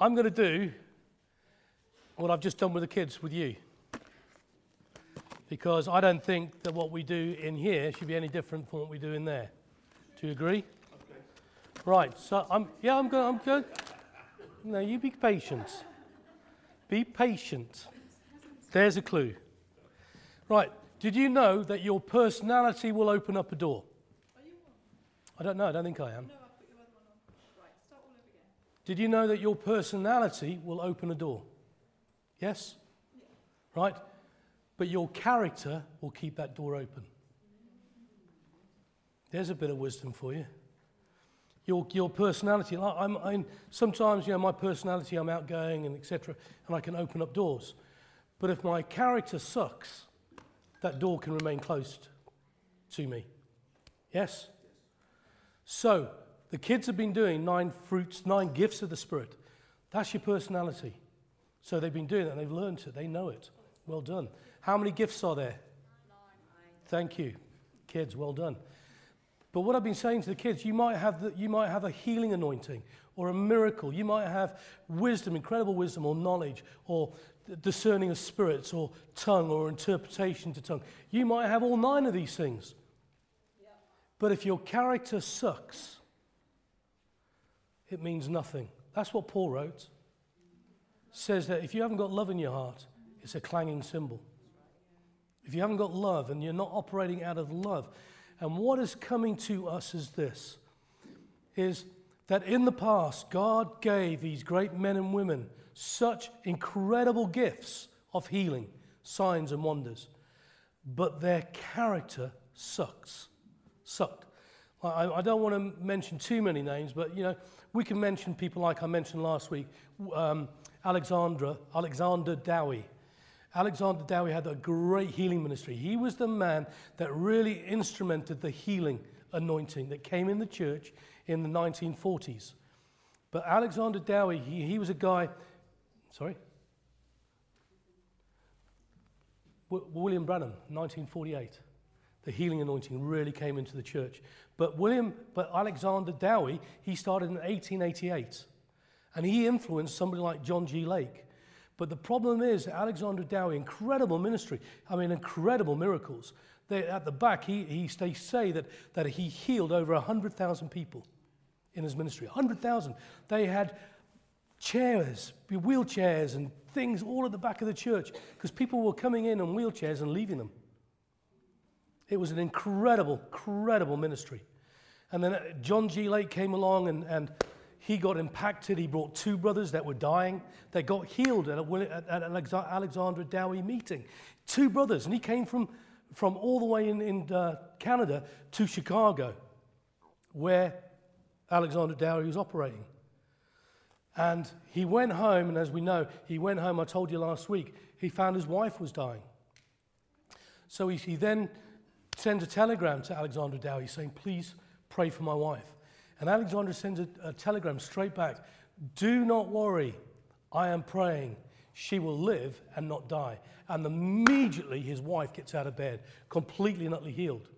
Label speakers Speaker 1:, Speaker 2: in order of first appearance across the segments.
Speaker 1: I'm going to do what I've just done with the kids with you. Because I don't think that what we do in here should be any different from what we do in there. Do you agree? Okay. Right, so I'm, yeah, I'm good, I'm good. No, you be patient. Be patient. There's a clue. Right, did you know that your personality will open up a door? Oh, I don't know, I don't think I am. No, I put your other one on. Right, start all over again. Did you know that your personality will open a door? Yes? Right? But your character will keep that door open. There's a bit of wisdom for you. Your, your personality, I'm, I'm, sometimes, you know, my personality, I'm outgoing and etc., and I can open up doors. But if my character sucks, that door can remain closed to me. Yes? So, the kids have been doing nine fruits, nine gifts of the Spirit. That's your personality. So they've been doing and they've learned it. They know it. Well done. How many gifts are there? Nine. Thank you. Kids, well done. But what I've been saying to the kids, you might have, the, you might have a healing anointing or a miracle. You might have wisdom, incredible wisdom, or knowledge, or discerning of spirits, or tongue, or interpretation to tongue. You might have all nine of these things. But if your character sucks, it means nothing. That's what Paul wrote. Says that if you haven't got love in your heart, it's a clanging cymbal. If you haven't got love and you're not operating out of love, and what is coming to us is this is that in the past, God gave these great men and women such incredible gifts of healing, signs, and wonders, but their character sucks sucked. I, I don't want to mention too many names, but you know, we can mention people like I mentioned last week, um, Alexandra, Alexander Dowie. Alexander Dowie had a great healing ministry. He was the man that really instrumented the healing anointing that came in the church in the 1940s. But Alexander Dowie, he, he was a guy, sorry? W- William Branham, 1948 the healing anointing really came into the church. But William, but Alexander Dowie, he started in 1888, and he influenced somebody like John G. Lake. But the problem is Alexander Dowie, incredible ministry, I mean, incredible miracles. They, at the back, he, he, they say that, that he healed over 100,000 people in his ministry. 100,000. They had chairs, wheelchairs, and things all at the back of the church because people were coming in on wheelchairs and leaving them. It was an incredible, incredible ministry. And then uh, John G. Lake came along and, and he got impacted. He brought two brothers that were dying. They got healed at, a, at an Alexandra Dowie meeting. Two brothers. And he came from, from all the way in, in uh, Canada to Chicago, where Alexander Dowie was operating. And he went home, and as we know, he went home, I told you last week, he found his wife was dying. So he, he then sends a telegram to Alexander Dowie saying, Please pray for my wife. And Alexander sends a, a telegram straight back Do not worry, I am praying. She will live and not die. And immediately his wife gets out of bed, completely and utterly healed.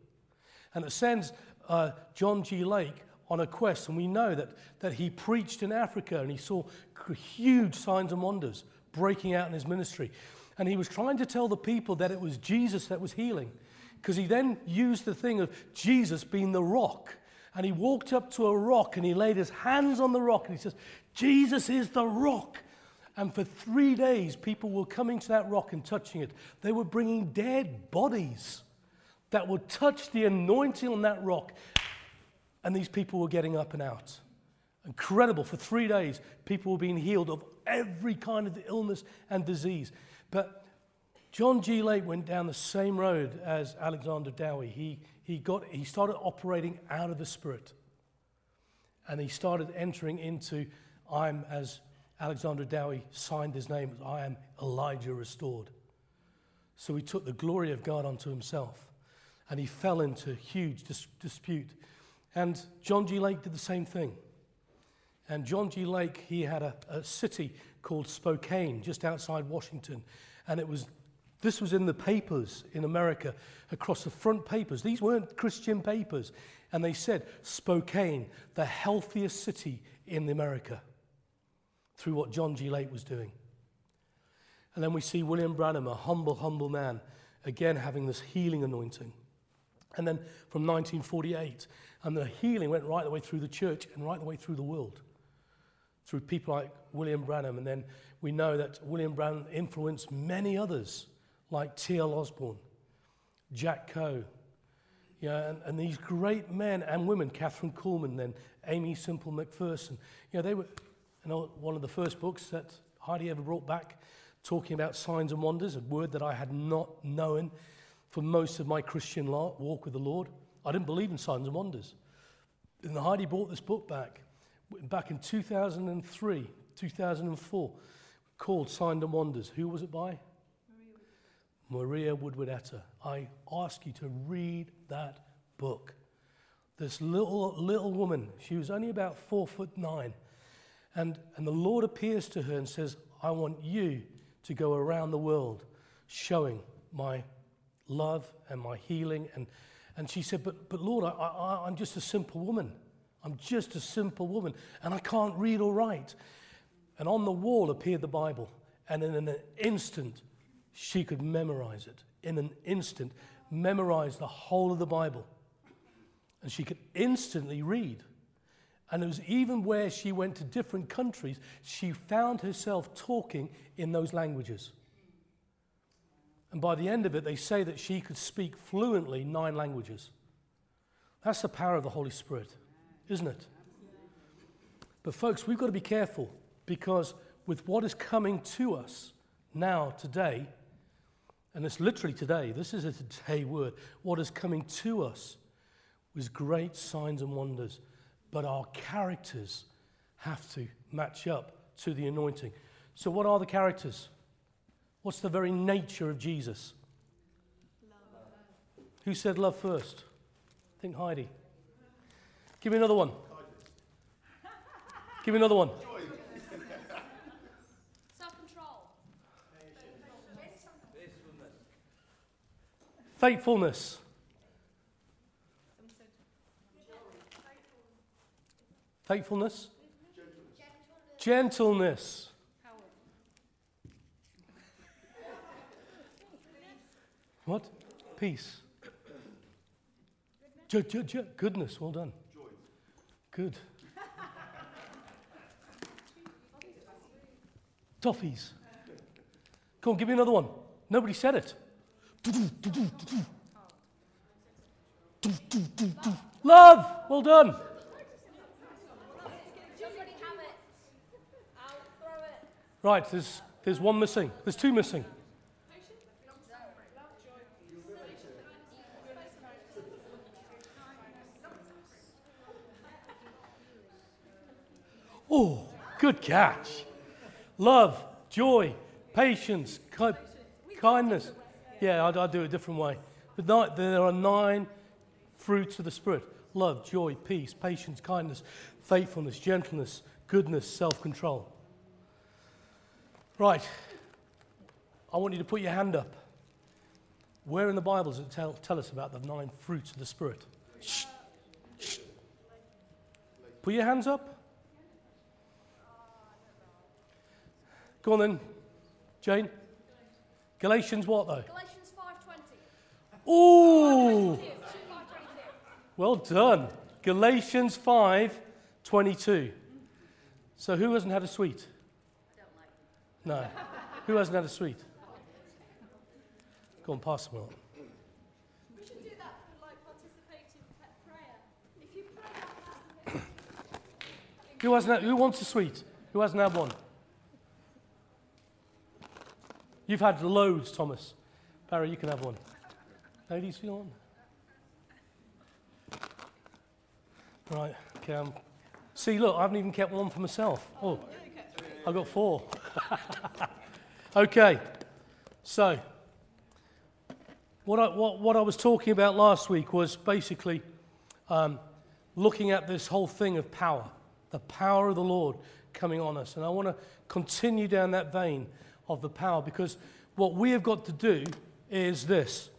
Speaker 1: And it sends uh, John G. Lake on a quest. And we know that, that he preached in Africa and he saw huge signs and wonders breaking out in his ministry. And he was trying to tell the people that it was Jesus that was healing. Because he then used the thing of Jesus being the rock. And he walked up to a rock and he laid his hands on the rock and he says, Jesus is the rock. And for three days, people were coming to that rock and touching it. They were bringing dead bodies that would touch the anointing on that rock. And these people were getting up and out. Incredible. For three days, people were being healed of every kind of illness and disease. But John G. Lake went down the same road as Alexander Dowie. He, he, got, he started operating out of the Spirit. And he started entering into, I'm, as Alexander Dowie signed his name, I am Elijah restored. So he took the glory of God unto himself. And he fell into huge dis- dispute. And John G. Lake did the same thing. And John G. Lake, he had a, a city called Spokane, just outside Washington. And it was this was in the papers in America, across the front papers. These weren't Christian papers. And they said, Spokane, the healthiest city in America. through what John G. Lake was doing. And then we see William Branham, a humble, humble man, again having this healing anointing. And then from 1948, and the healing went right the way through the church and right the way through the world through people like William Branham. And then we know that William Branham influenced many others like T.L. Osborn, Jack Coe, yeah, and, and, these great men and women, Kathryn Kuhlman, then Aimee Semple McPherson. You know, they were you know, one of the first books that Heidi ever brought back, talking about signs and wonders, a word that I had not known for most of my Christian walk with the Lord. I didn't believe in signs and wonders. And Heidi brought this book back, back in 2003, 2004, called Signs and Wonders. Who was it by? Maria Woodworth Etter. I ask you to read that book. This little, little woman, she was only about four foot nine. And, and the Lord appears to her and says, I want you to go around the world showing my love and my healing. And, and she said, But, but Lord, I, I, I'm just a simple woman. I'm just a simple woman, and I can't read or write. And on the wall appeared the Bible. And in an instant, she could memorize it in an instant, memorize the whole of the Bible. And she could instantly read. And it was even where she went to different countries, she found herself talking in those languages. And by the end of it, they say that she could speak fluently nine languages. That's the power of the Holy Spirit, isn't it? But, folks, we've got to be careful because with what is coming to us now, today, and it's literally today, this is a today word. What is coming to us was great signs and wonders, but our characters have to match up to the anointing. So, what are the characters? What's the very nature of Jesus? Love. Who said love first? I think Heidi. Give me another one. Give me another one. Faithfulness. Faithfulness. Gentleness. What? Peace. Goodness. Well done. Good. Toffees. Come on, give me another one. Nobody said it. Love! Well done. Right, there's, there's one missing. There's two missing. Oh, good catch. Love, joy, patience, kindness. Yeah, I'd, I'd do it a different way. But there are nine fruits of the Spirit love, joy, peace, patience, kindness, faithfulness, gentleness, goodness, self control. Right. I want you to put your hand up. Where in the Bible does it tell, tell us about the nine fruits of the Spirit? Shh. Shh. Put your hands up. Go on then, Jane. Galatians what though? Ooh. Well done. Galatians 5 22. So, who hasn't had a sweet? No. who hasn't had a sweet? Go on, pass them on.
Speaker 2: We should do that for like participative prayer. If you pray
Speaker 1: who, hasn't had, who wants a sweet? Who hasn't had one? You've had loads, Thomas. Barry, you can have one. Ladies, you? Right, okay. See, look, I haven't even kept one for myself. Oh, I've got four. okay, so what I, what, what I was talking about last week was basically um, looking at this whole thing of power, the power of the Lord coming on us. And I want to continue down that vein of the power because what we have got to do is this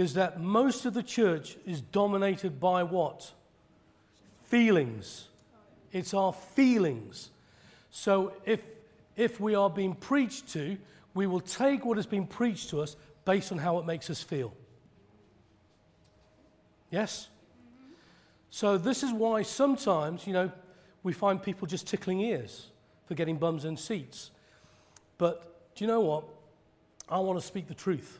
Speaker 1: is that most of the church is dominated by what? Feelings. It's our feelings. So if, if we are being preached to, we will take what has been preached to us based on how it makes us feel. Yes? So this is why sometimes, you know, we find people just tickling ears for getting bums and seats. But do you know what? I want to speak the truth.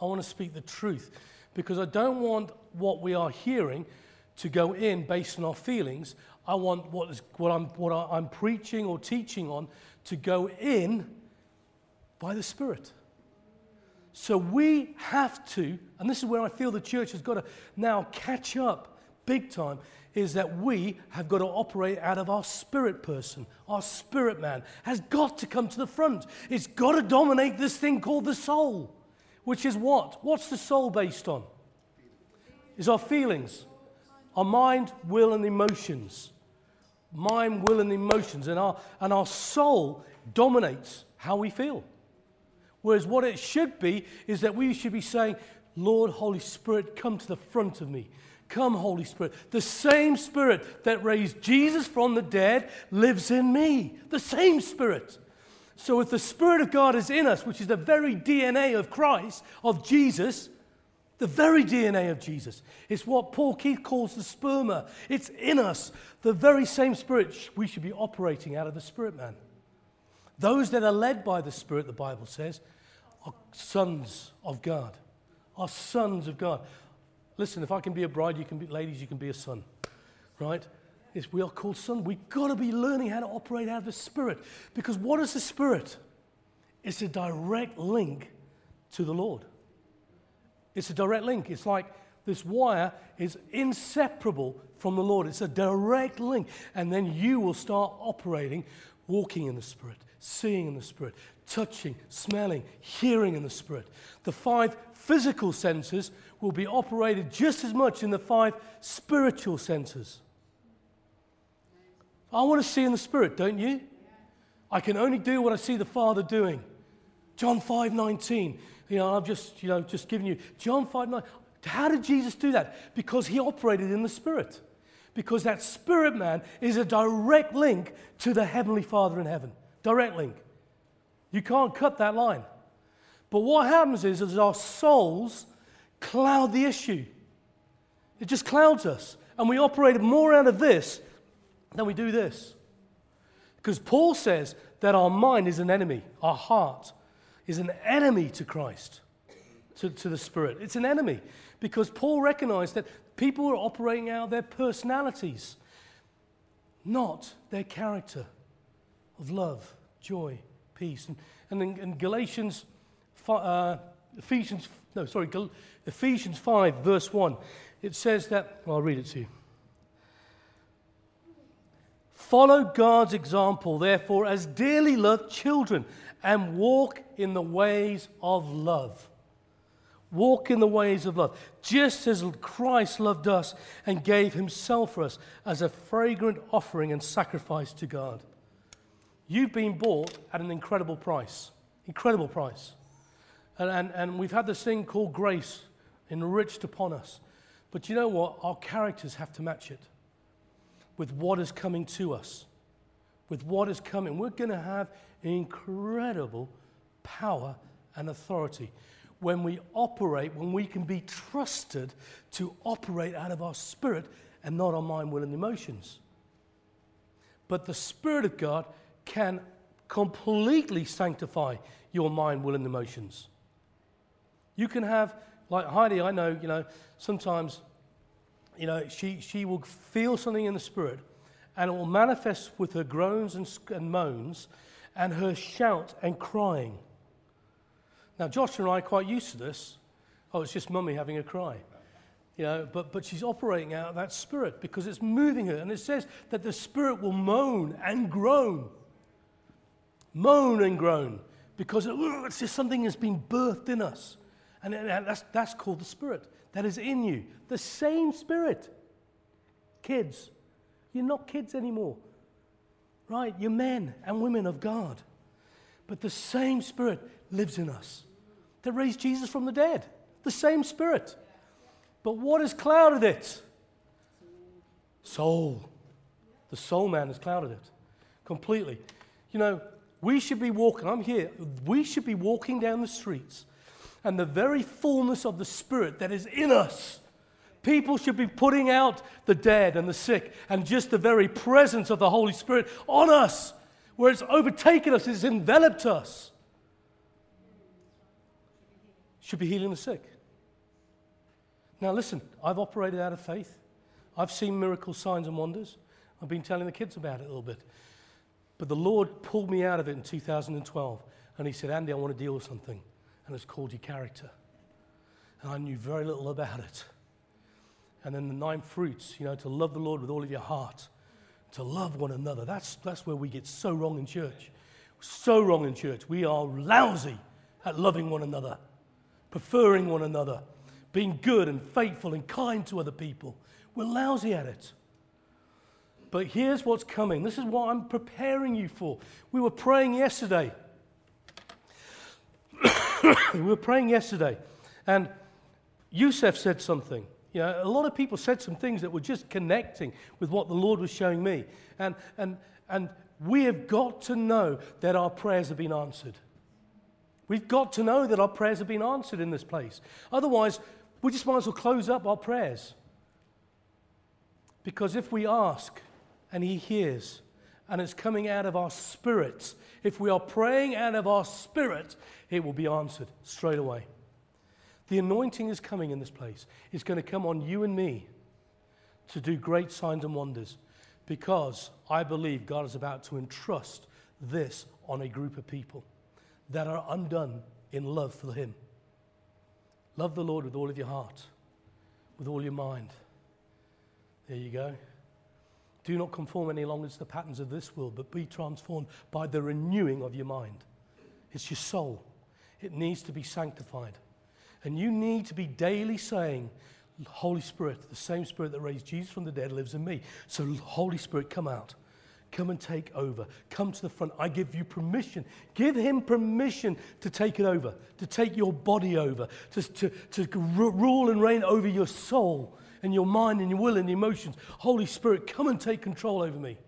Speaker 1: I want to speak the truth because I don't want what we are hearing to go in based on our feelings. I want what, is, what, I'm, what I'm preaching or teaching on to go in by the Spirit. So we have to, and this is where I feel the church has got to now catch up big time, is that we have got to operate out of our spirit person. Our spirit man has got to come to the front. It's got to dominate this thing called the soul, which is what? What's the soul based on? Is our feelings, our mind, will, and emotions. Mind, will, and emotions. And our, and our soul dominates how we feel. Whereas what it should be is that we should be saying, Lord, Holy Spirit, come to the front of me. Come, Holy Spirit. The same Spirit that raised Jesus from the dead lives in me. The same Spirit. So if the Spirit of God is in us, which is the very DNA of Christ, of Jesus, the very DNA of Jesus, it's what Paul Keith calls the sperma. It's in us. The very same Spirit we should be operating out of the Spirit man. Those that are led by the Spirit, the Bible says, are sons of God. Are sons of God. Listen, if I can be a bride, you can be, ladies, you can be a son, right? It's, we are called son. We've got to be learning how to operate out of the Spirit. Because what is the Spirit? It's a direct link to the Lord. It's a direct link. It's like this wire is inseparable from the Lord. It's a direct link. And then you will start operating, walking in the Spirit, seeing in the Spirit, touching, smelling, hearing in the Spirit. The five physical senses will be operated just as much in the five spiritual senses. I want to see in the Spirit, don't you? I can only do what I see the Father doing. John 5 19. You know, I've just, you know, just given you John 5 9. How did Jesus do that? Because he operated in the Spirit. Because that Spirit man is a direct link to the Heavenly Father in heaven. Direct link. You can't cut that line. But what happens is, is our souls cloud the issue. It just clouds us. And we operate more out of this than we do this. Because Paul says that our mind is an enemy, our heart is an enemy to Christ, to, to the Spirit. It's an enemy. Because Paul recognized that people are operating out their personalities, not their character of love, joy, peace. And, and in, in Galatians, uh, Ephesians, no, sorry, Ephesians 5, verse 1, it says that, well, I'll read it to you. Follow God's example, therefore, as dearly loved children, and walk in the ways of love. Walk in the ways of love, just as Christ loved us and gave himself for us as a fragrant offering and sacrifice to God. You've been bought at an incredible price. Incredible price. And, and, and we've had this thing called grace enriched upon us. But you know what? Our characters have to match it with what is coming to us. With what is coming. We're going to have incredible power and authority when we operate, when we can be trusted to operate out of our spirit and not our mind, will, and emotions. But the Spirit of God can completely sanctify your mind, will, and emotions. You can have, like Heidi, I know, you know, sometimes, you know, she, she will feel something in the spirit and it will manifest with her groans and, and moans and her shout and crying. Now, Josh and I are quite used to this. Oh, it's just mummy having a cry. You know, but, but she's operating out of that spirit because it's moving her. And it says that the spirit will moan and groan moan and groan because it's just something that's been birthed in us. And that's, that's called the Spirit that is in you. The same Spirit. Kids, you're not kids anymore, right? You're men and women of God. But the same Spirit lives in us that raised Jesus from the dead. The same Spirit. But what has clouded it? Soul. The soul man has clouded it. completely. You know, we should be walking, I'm here, we should be walking down the streets, and the very fullness of the Spirit that is in us. People should be putting out the dead and the sick, and just the very presence of the Holy Spirit on us, where it's overtaken us, it's enveloped us. Should be healing the sick. Now, listen, I've operated out of faith. I've seen miracles, signs, and wonders. I've been telling the kids about it a little bit. But the Lord pulled me out of it in 2012. And He said, Andy, I want to deal with something. And it's called your character. And I knew very little about it. And then the nine fruits, you know, to love the Lord with all of your heart, to love one another. That's, that's where we get so wrong in church. So wrong in church. We are lousy at loving one another, preferring one another, being good and faithful and kind to other people. We're lousy at it. But here's what's coming. This is what I'm preparing you for. We were praying yesterday. we were praying yesterday, and Yusuf said something. You know, a lot of people said some things that were just connecting with what the Lord was showing me. And, and, and we have got to know that our prayers have been answered. We've got to know that our prayers have been answered in this place. Otherwise, we just might as well close up our prayers. Because if we ask and He hears, and it's coming out of our spirits, if we are praying out of our spirit, it will be answered straight away. The anointing is coming in this place. It's going to come on you and me to do great signs and wonders because I believe God is about to entrust this on a group of people that are undone in love for Him. Love the Lord with all of your heart, with all your mind, there you go. Do not conform any longer to the patterns of this world, but be transformed by the renewing of your mind. It's your soul. It needs to be sanctified. And you need to be daily saying, Holy Spirit, the same Spirit that raised Jesus from the dead lives in me. So, Holy Spirit, come out. Come and take over. Come to the front. I give you permission. Give him permission to take it over, to take your body over, to, to, to rule and reign over your soul and your mind and your will and your emotions. Holy Spirit, come and take control over me.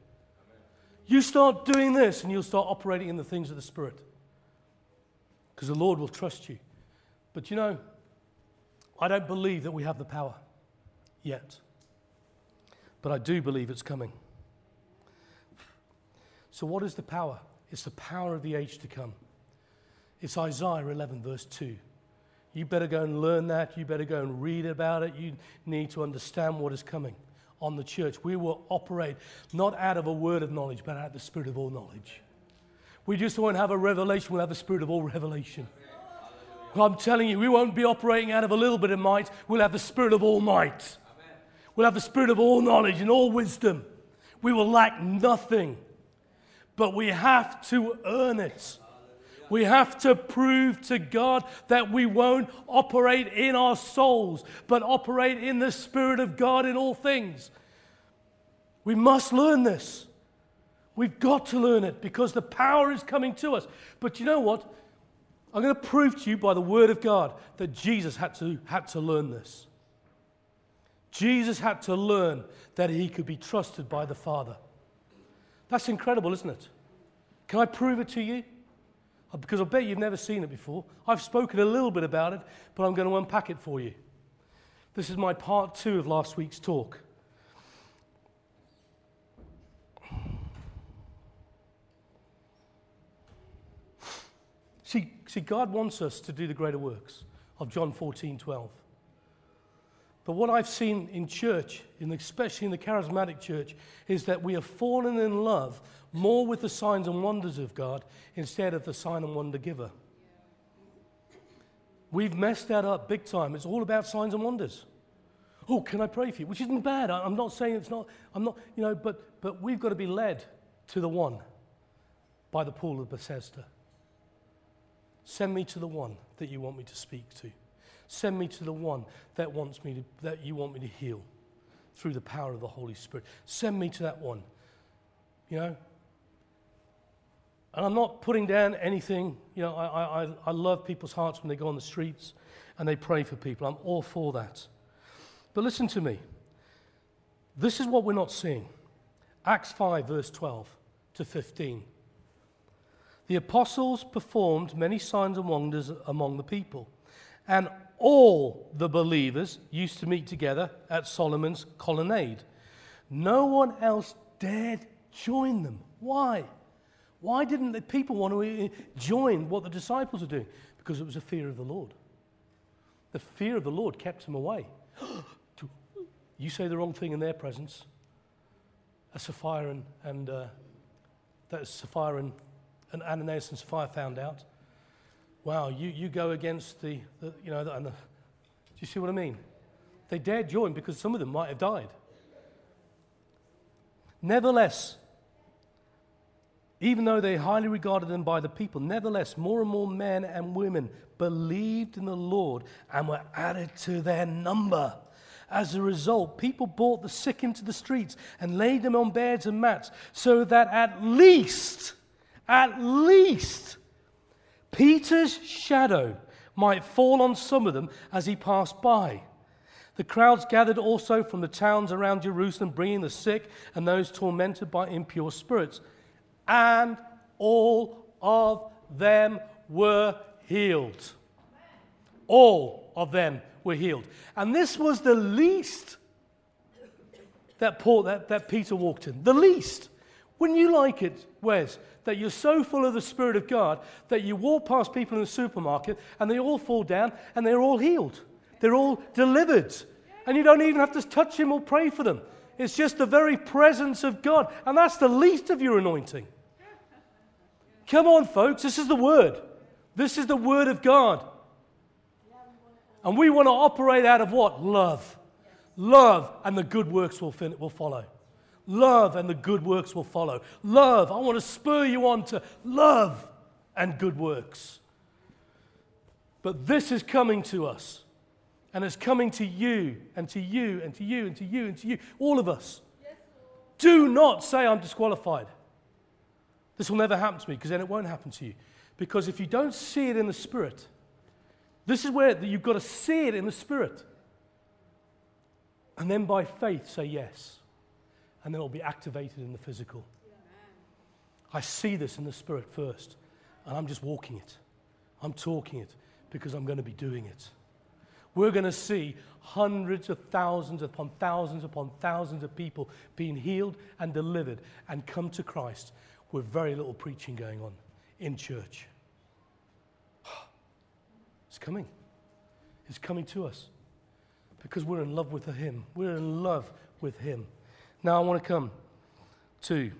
Speaker 1: You start doing this and you'll start operating in the things of the Spirit. Because the Lord will trust you. But you know, I don't believe that we have the power yet. But I do believe it's coming. So, what is the power? It's the power of the age to come. It's Isaiah 11, verse 2. You better go and learn that. You better go and read about it. You need to understand what is coming on the church. We will operate not out of a word of knowledge, but out of the spirit of all knowledge. We just won't have a revelation, we'll have the spirit of all revelation. I'm telling you, we won't be operating out of a little bit of might, we'll have the spirit of all might. We'll have the spirit of all knowledge and all wisdom. We will lack nothing, but we have to earn it. We have to prove to God that we won't operate in our souls, but operate in the Spirit of God in all things. We must learn this. We've got to learn it because the power is coming to us. But you know what? I'm going to prove to you by the Word of God that Jesus had to, had to learn this. Jesus had to learn that he could be trusted by the Father. That's incredible, isn't it? Can I prove it to you? Uh, because I bet you've never seen it before. I've spoken a little bit about it, but I'm going to unpack it for you. This is my part two of last week's talk. See, see, God wants us to do the greater works of John 14 12. But what I've seen in church, in especially in the charismatic church, is that we have fallen in love more with the signs and wonders of God instead of the sign and wonder giver. We've messed that up big time. It's all about signs and wonders. Oh, can I pray for you? Which isn't bad. I'm not saying it's not, I'm not, you know, but, but we've got to be led to the one by the pool of Bethesda. Send me to the one that you want me to speak to. Send me to the one that wants me to, that you want me to heal through the power of the Holy Spirit. Send me to that one. You know, and I'm not putting down anything, you know, I, I, I love people's hearts when they go on the streets and they pray for people. I'm all for that. But listen to me. This is what we're not seeing. Acts 5, verse 12 to 15. The apostles performed many signs and wonders among the people, and all the believers used to meet together at Solomon's colonnade. No one else dared join them. Why? Why didn't the people want to uh, join what the disciples were doing? Because it was a fear of the Lord. The fear of the Lord kept them away. you say the wrong thing in their presence. A Sapphira and, and uh, that Sapphira and, and Ananias and Sapphira found out. Wow, you, you go against the, the you know, the, and the, do you see what I mean? They dared join because some of them might have died. Nevertheless, even though they highly regarded them by the people, nevertheless, more and more men and women believed in the Lord and were added to their number. As a result, people brought the sick into the streets and laid them on beds and mats so that at least, at least, Peter's shadow might fall on some of them as he passed by. The crowds gathered also from the towns around Jerusalem, bringing the sick and those tormented by impure spirits and all of them were healed. All of them were healed. And this was the least that, Paul, that, that Peter walked in. The least. Wouldn't you like it, Wes, that you're so full of the Spirit of God that you walk past people in the supermarket and they all fall down and they're all healed? They're all delivered. And you don't even have to touch them or pray for them. It's just the very presence of God. And that's the least of your anointing. Come on, folks, this is the Word. This is the Word of God. And we want to operate out of what? Love. Love, and the good works will, fin- will follow. Love, and the good works will follow. Love, I want to spur you on to love and good works. But this is coming to us. And it's coming to you, and to you, and to you, and to you, and to you, all of us. Do not say I'm disqualified. This will never happen to me because then it won't happen to you. Because if you don't see it in the Spirit, this is where you've got to see it in the Spirit. And then by faith say yes. And then it'll be activated in the physical. I see this in the Spirit first. And I'm just walking it. I'm talking it because I'm going to be doing it. We're going to see hundreds of thousands upon thousands upon thousands of people being healed and delivered and come to Christ with very little preaching going on in church. It's coming. It's coming to us because we're in love with Him. We're in love with Him. Now, I want to come to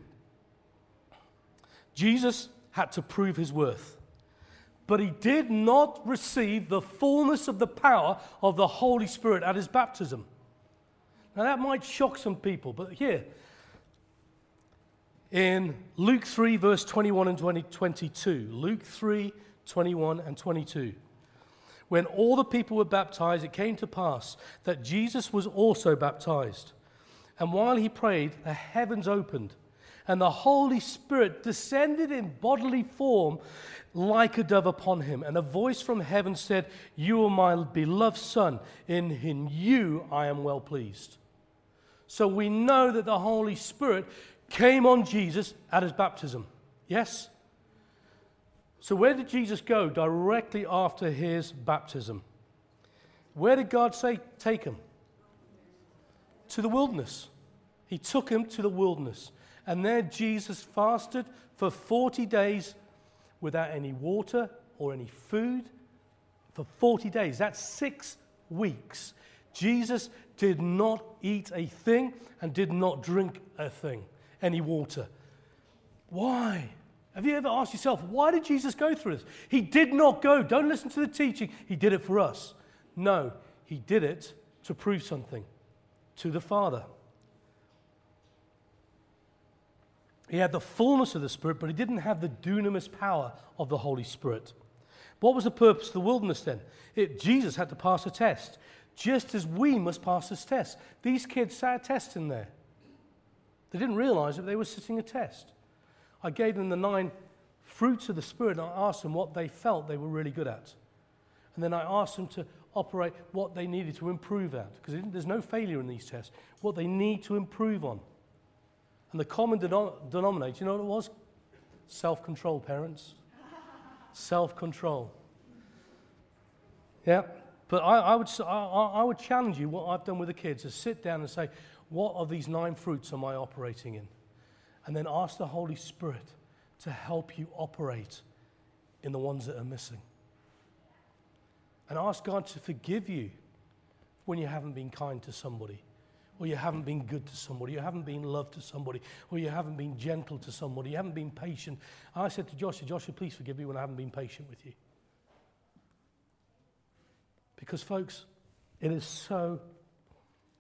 Speaker 1: Jesus had to prove his worth, but he did not receive the fullness of the power of the Holy Spirit at his baptism. Now, that might shock some people, but here, in Luke 3, verse 21 and 20, 22. Luke 3, 21 and 22. When all the people were baptized, it came to pass that Jesus was also baptized. And while he prayed, the heavens opened, and the Holy Spirit descended in bodily form like a dove upon him. And a voice from heaven said, You are my beloved Son, in him you I am well pleased. So we know that the Holy Spirit came on Jesus at his baptism. Yes? So, where did Jesus go directly after his baptism? Where did God say, take him? To the wilderness. He took him to the wilderness. And there Jesus fasted for 40 days without any water or any food. For 40 days. That's six weeks. Jesus did not eat a thing and did not drink a thing any water. Why? Have you ever asked yourself, why did Jesus go through this? He did not go. Don't listen to the teaching. He did it for us. No, he did it to prove something to the Father. He had the fullness of the Spirit, but he didn't have the dunamis power of the Holy Spirit. What was the purpose of the wilderness then? It, Jesus had to pass a test, just as we must pass this test. These kids sat a test in there. They didn't realize that they were sitting a test. I gave them the nine fruits of the Spirit and I asked them what they felt they were really good at. And then I asked them to operate what they needed to improve at, because there's no failure in these tests, what they need to improve on. And the common denom- denominator, you know what it was? Self control, parents. Self control. Yeah. But I, I, would, I- I would challenge you, what I've done with the kids, is sit down and say, what of these nine fruits am I operating in? And then ask the Holy Spirit to help you operate in the ones that are missing. And ask God to forgive you when you haven't been kind to somebody, or you haven't been good to somebody, you haven't been loved to somebody, or you haven't been gentle to somebody, you haven't been patient. I said to Joshua, Joshua, please forgive me when I haven't been patient with you. Because, folks, it is so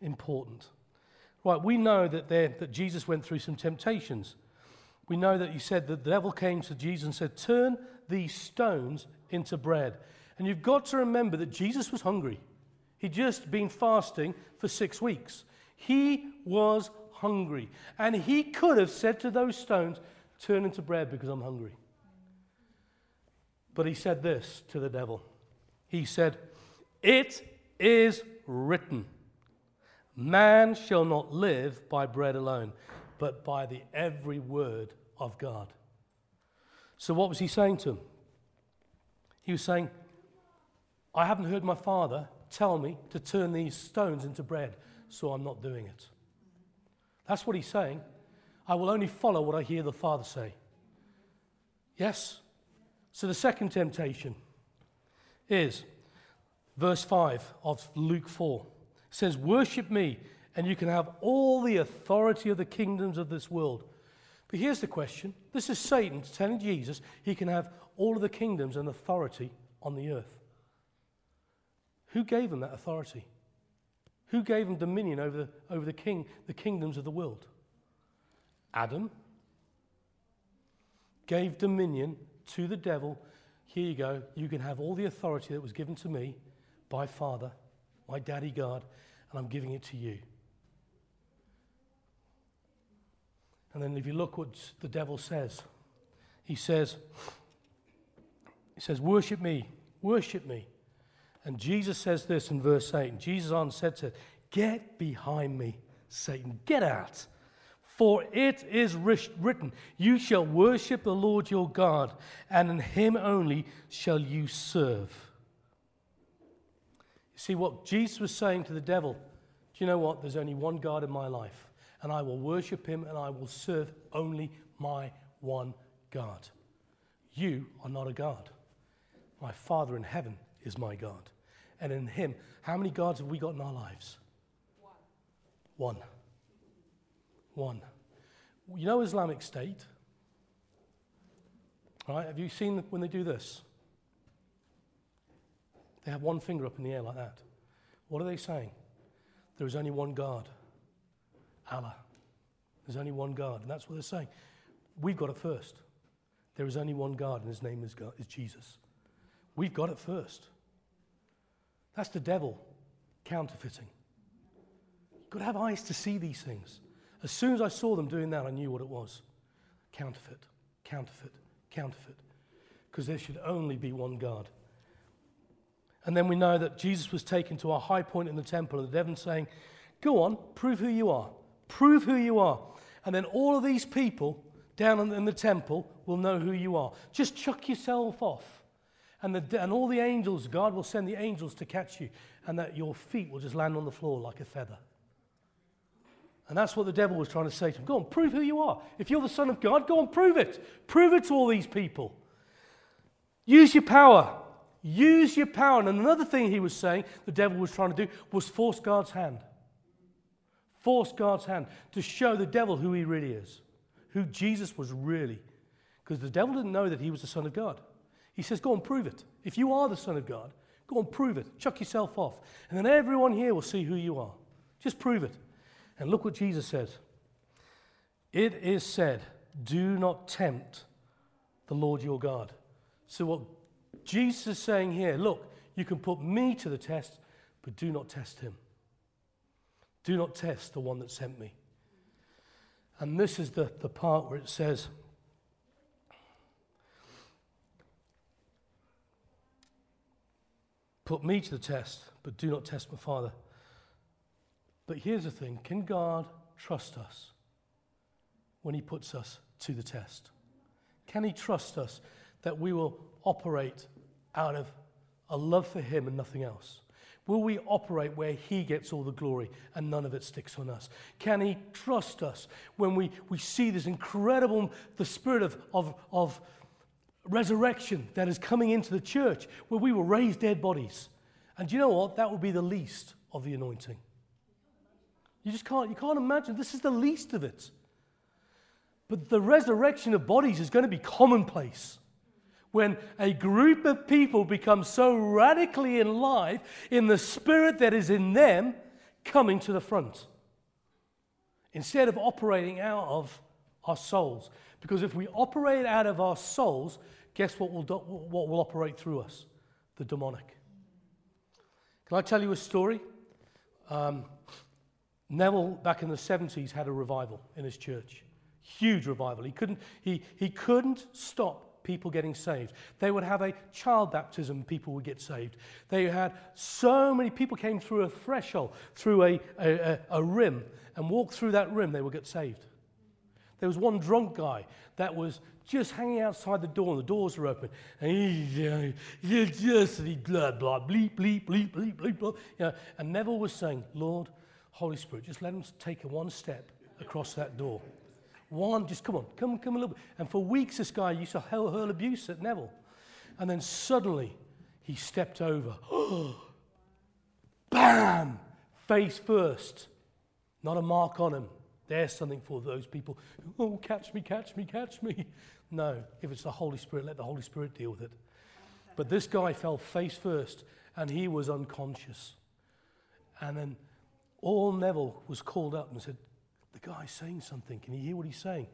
Speaker 1: important. Right, we know that, there, that Jesus went through some temptations. We know that he said that the devil came to Jesus and said, Turn these stones into bread. And you've got to remember that Jesus was hungry. He'd just been fasting for six weeks. He was hungry. And he could have said to those stones, Turn into bread because I'm hungry. But he said this to the devil He said, It is written, Man shall not live by bread alone, but by the every word of God. So, what was he saying to him? He was saying, I haven't heard my father tell me to turn these stones into bread, so I'm not doing it. That's what he's saying. I will only follow what I hear the Father say. Yes? So the second temptation is verse 5 of Luke 4. It says, Worship me, and you can have all the authority of the kingdoms of this world. But here's the question this is Satan telling Jesus he can have all of the kingdoms and authority on the earth. Who gave them that authority? Who gave them dominion over the, over the king, the kingdoms of the world? Adam gave dominion to the devil. Here you go. You can have all the authority that was given to me by Father, my daddy God, and I'm giving it to you. And then if you look what the devil says, he says, he says, worship me, worship me. And Jesus says this in verse 8. And Jesus answered to Get behind me, Satan. Get out. For it is written, You shall worship the Lord your God, and in him only shall you serve. You see what Jesus was saying to the devil? Do you know what? There's only one God in my life, and I will worship him and I will serve only my one God. You are not a God. My Father in heaven is my God. And in him, how many gods have we got in our lives? One. One. One. You know Islamic State? Right? Have you seen when they do this? They have one finger up in the air like that. What are they saying? There is only one God. Allah. There's only one God. And that's what they're saying. We've got it first. There is only one God, and his name is, God, is Jesus. We've got it first. That's the devil counterfeiting. You've got to have eyes to see these things. As soon as I saw them doing that, I knew what it was counterfeit, counterfeit, counterfeit. Because there should only be one God. And then we know that Jesus was taken to a high point in the temple, and the devil saying, Go on, prove who you are. Prove who you are. And then all of these people down in the temple will know who you are. Just chuck yourself off. And, the, and all the angels, God will send the angels to catch you, and that your feet will just land on the floor like a feather. And that's what the devil was trying to say to him. Go on, prove who you are. If you're the Son of God, go on, prove it. Prove it to all these people. Use your power. Use your power. And another thing he was saying, the devil was trying to do, was force God's hand. Force God's hand to show the devil who he really is, who Jesus was really. Because the devil didn't know that he was the Son of God. He says, Go and prove it. If you are the Son of God, go and prove it. Chuck yourself off. And then everyone here will see who you are. Just prove it. And look what Jesus says. It is said, Do not tempt the Lord your God. So, what Jesus is saying here, look, you can put me to the test, but do not test him. Do not test the one that sent me. And this is the, the part where it says, Put me to the test, but do not test my Father. But here's the thing can God trust us? when He puts us to the test? Can He trust us that we will operate out of a love for Him and nothing else? Will we operate where He gets all the glory and none of it sticks on us? Can He trust us when we, we see this incredible, the spirit of, of, of resurrection that is coming into the church where we will raise dead bodies? And you know what? That will be the least of the anointing. You just can't, you can't imagine. This is the least of it. But the resurrection of bodies is going to be commonplace when a group of people become so radically in in the spirit that is in them coming to the front instead of operating out of our souls. Because if we operate out of our souls, guess what will, do, what will operate through us? The demonic. Can I tell you a story? Um, Neville, back in the 70s, had a revival in his church. Huge revival. He couldn't, he, he couldn't stop people getting saved. They would have a child baptism, people would get saved. They had so many people came through a threshold, through a, a, a, rim, and walked through that rim, they would get saved. There was one drunk guy that was just hanging outside the door, and the doors were open. And he, just, blah, blah, bleep, bleep, bleep, bleep, bleep. You know, and Neville was saying, Lord, Holy Spirit, just let him take one step across that door. One, just come on, come, come a little bit. And for weeks, this guy used to hurl, hurl abuse at Neville. And then suddenly, he stepped over. Bam! Face first. Not a mark on him. There's something for those people oh, catch me, catch me, catch me. No, if it's the Holy Spirit, let the Holy Spirit deal with it. But this guy fell face first and he was unconscious. And then all Neville was called up and said, The guy's saying something. Can you hear what he's saying?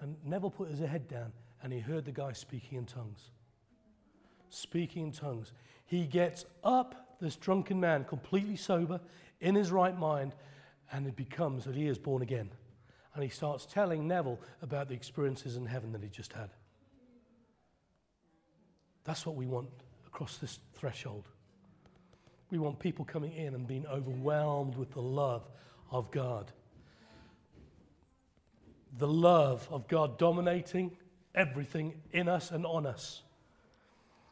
Speaker 1: And Neville put his head down and he heard the guy speaking in tongues. Speaking in tongues. He gets up, this drunken man, completely sober, in his right mind, and it becomes that he is born again. And he starts telling Neville about the experiences in heaven that he just had. That's what we want across this threshold. We want people coming in and being overwhelmed with the love of God. The love of God dominating everything in us and on us.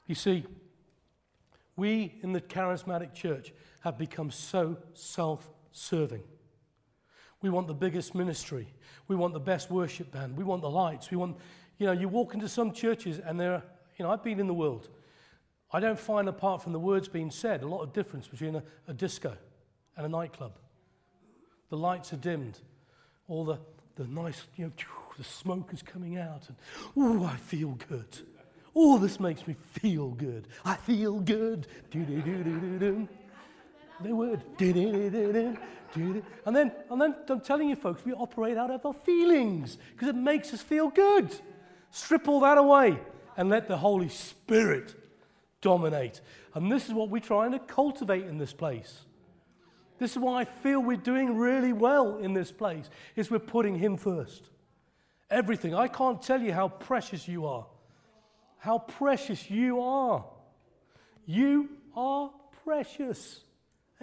Speaker 1: You see, we in the charismatic church have become so self serving. We want the biggest ministry. We want the best worship band. We want the lights. We want, you know, you walk into some churches and there are, you know, I've been in the world. I don't find, apart from the words being said, a lot of difference between a, a disco and a nightclub. The lights are dimmed. All the, the nice, you know, the smoke is coming out. And, oh, I feel good. Oh, this makes me feel good. I feel good. Do-do-do-do-do-do. The word. Do-do-do-do-do. And then, and then I'm telling you, folks, we operate out of our feelings because it makes us feel good. Strip all that away and let the Holy Spirit dominate. And this is what we're trying to cultivate in this place. This is why I feel we're doing really well in this place, is we're putting him first. Everything. I can't tell you how precious you are. How precious you are. You are precious.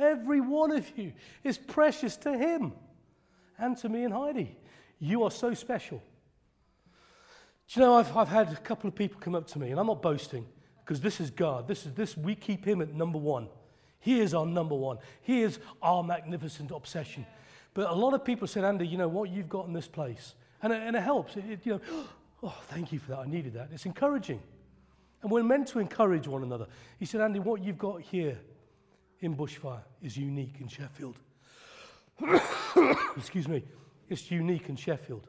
Speaker 1: Every one of you is precious to Him and to me and Heidi. You are so special. Do you know, I've, I've had a couple of people come up to me, and I'm not boasting because this is God. This is this, we keep Him at number one. He is our number one. He is our magnificent obsession. But a lot of people said, Andy, you know what you've got in this place? And it, and it helps. It, it, you know, oh, thank you for that. I needed that. It's encouraging. And we're meant to encourage one another. He said, Andy, what you've got here in Bushfire is unique in Sheffield. Excuse me. It's unique in Sheffield.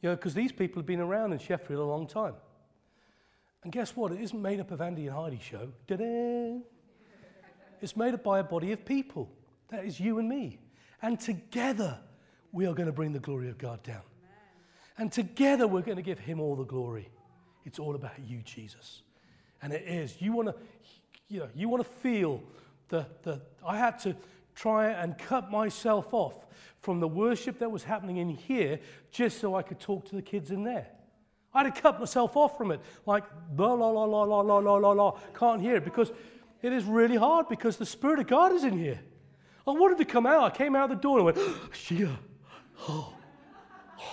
Speaker 1: You know, because these people have been around in Sheffield a long time. And guess what? It isn't made up of Andy and Heidi show. Da-da! It's made up by a body of people. That is you and me. And together, we are going to bring the glory of God down. And together, we're going to give Him all the glory. It's all about you, Jesus. And it is. You want to, you know, you want to feel the, the, I had to try and cut myself off from the worship that was happening in here just so I could talk to the kids in there. I had to cut myself off from it, like, la, la, la, la, la, la, la, la, can't hear it because it is really hard because the Spirit of God is in here. I wanted to come out. I came out the door and I went, Shia, oh,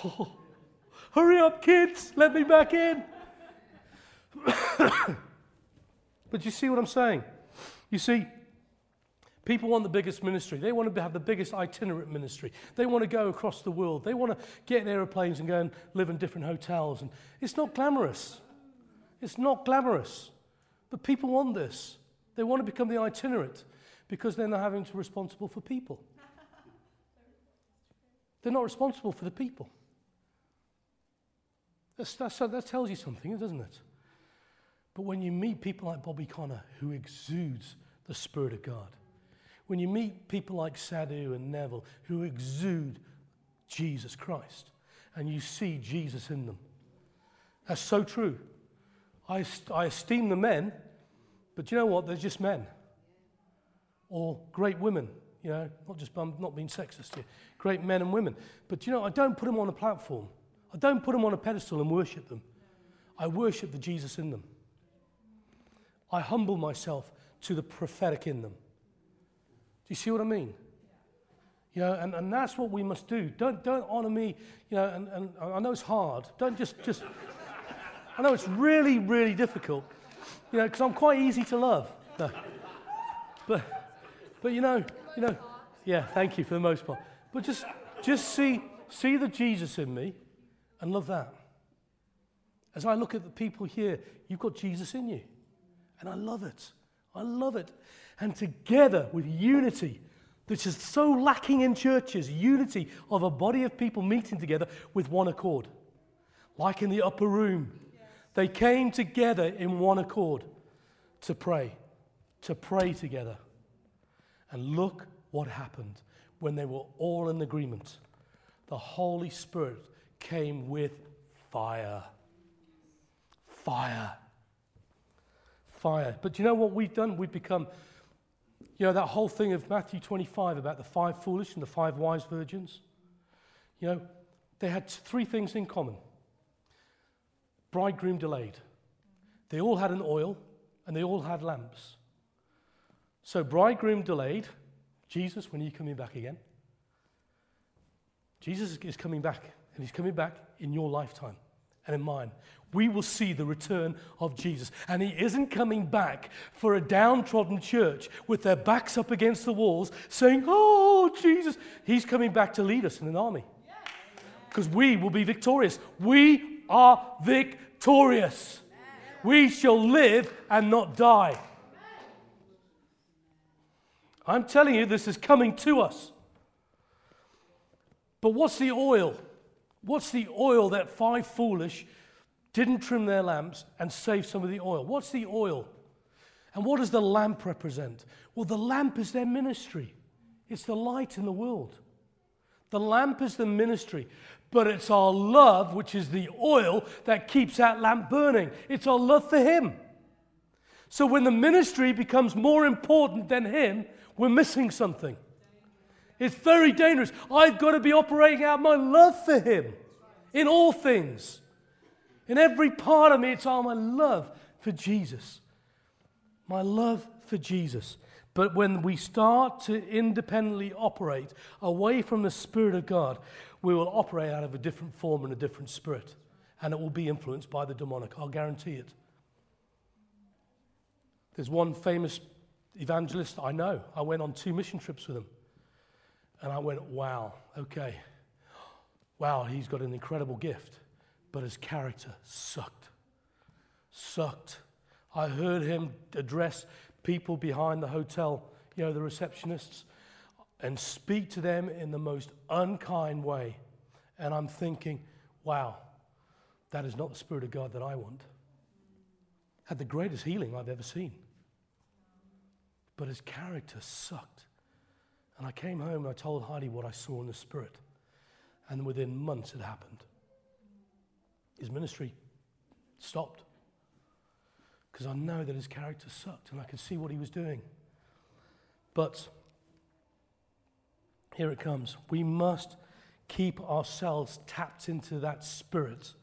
Speaker 1: oh, Hurry up, kids, let me back in. but you see what I'm saying? You see, people want the biggest ministry. They want to have the biggest itinerant ministry. They want to go across the world. They want to get in airplanes and go and live in different hotels. And it's not glamorous. It's not glamorous. But people want this. They want to become the itinerant because they're not having to be responsible for people. They're not responsible for the people. That's, that's, that tells you something, doesn't it? But when you meet people like Bobby Conner, who exudes the Spirit of God, when you meet people like Sadhu and Neville, who exude Jesus Christ, and you see Jesus in them, that's so true. I, I esteem the men, but you know what? They're just men. Or great women, you know, not just I'm not being sexist here, great men and women. But you know, I don't put them on a platform. I don't put them on a pedestal and worship them. I worship the Jesus in them. I humble myself to the prophetic in them. Do you see what I mean? You know, and, and that's what we must do. Don't, don't honor me, you know, and, and I know it's hard. Don't just, just, I know it's really, really difficult, you know, because I'm quite easy to love. No. But, but you know, you know, yeah, thank you for the most part. But just, just see, see the Jesus in me and love that. As I look at the people here, you've got Jesus in you. And I love it. I love it. And together with unity, which is so lacking in churches, unity of a body of people meeting together with one accord. Like in the upper room, they came together in one accord to pray, to pray together. And look what happened when they were all in agreement. The Holy Spirit came with fire. Fire fire. But you know what we've done? We've become, you know, that whole thing of Matthew 25 about the five foolish and the five wise virgins. You know, they had three things in common bridegroom delayed. They all had an oil and they all had lamps. So, bridegroom delayed. Jesus, when are you coming back again? Jesus is coming back, and he's coming back in your lifetime and in mine we will see the return of Jesus. And he isn't coming back for a downtrodden church with their backs up against the walls saying, Oh, Jesus. He's coming back to lead us in an army. Because we will be victorious. We are victorious. We shall live and not die. I'm telling you, this is coming to us. But what's the oil? What's the oil that five foolish didn't trim their lamps, and save some of the oil. What's the oil? And what does the lamp represent? Well, the lamp is their ministry, it's the light in the world. The lamp is the ministry, but it's our love, which is the oil that keeps that lamp burning. It's our love for Him. So when the ministry becomes more important than Him, we're missing something. It's very dangerous. I've got to be operating out my love for Him in all things. In every part of me, it's all my love for Jesus. My love for Jesus. But when we start to independently operate away from the Spirit of God, we will operate out of a different form and a different spirit. And it will be influenced by the demonic. I'll guarantee it. There's one famous evangelist I know. I went on two mission trips with him. And I went, wow, okay. Wow, he's got an incredible gift but his character sucked. Sucked. I heard him address people behind the hotel, you know, the receptionists, and speak to them in the most unkind way. And I'm thinking, wow, that is not the Spirit of God that I want. Had the greatest healing I've ever seen. But his character sucked. And I came home and I told Heidi what I saw in the Spirit. And within months it happened his ministry stopped because I know that his character sucked and I could see what he was doing. But here it comes. We must keep ourselves tapped into that spirit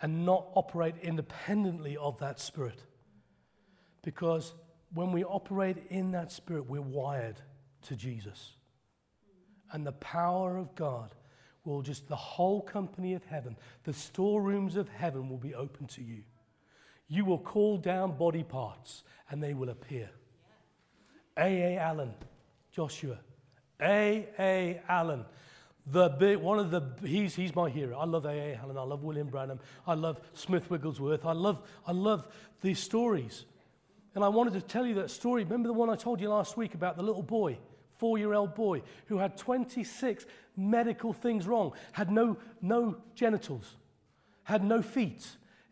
Speaker 1: and not operate independently of that spirit. Because when we operate in that spirit, we're wired to Jesus. And the power of God will just, the whole company of heaven, the storerooms of heaven will be open to you. You will call down body parts and they will appear. A. A. Allen, Joshua. A. A. Allen. The big, one of the, he's, he's my hero. I love A.A. Allen. I love William Branham. I love Smith Wigglesworth. I love, I love these stories. And I wanted to tell you that story. Remember the one I told you last week about the little boy, four year old boy, who had 26 medical things wrong, had no, no genitals, had no feet.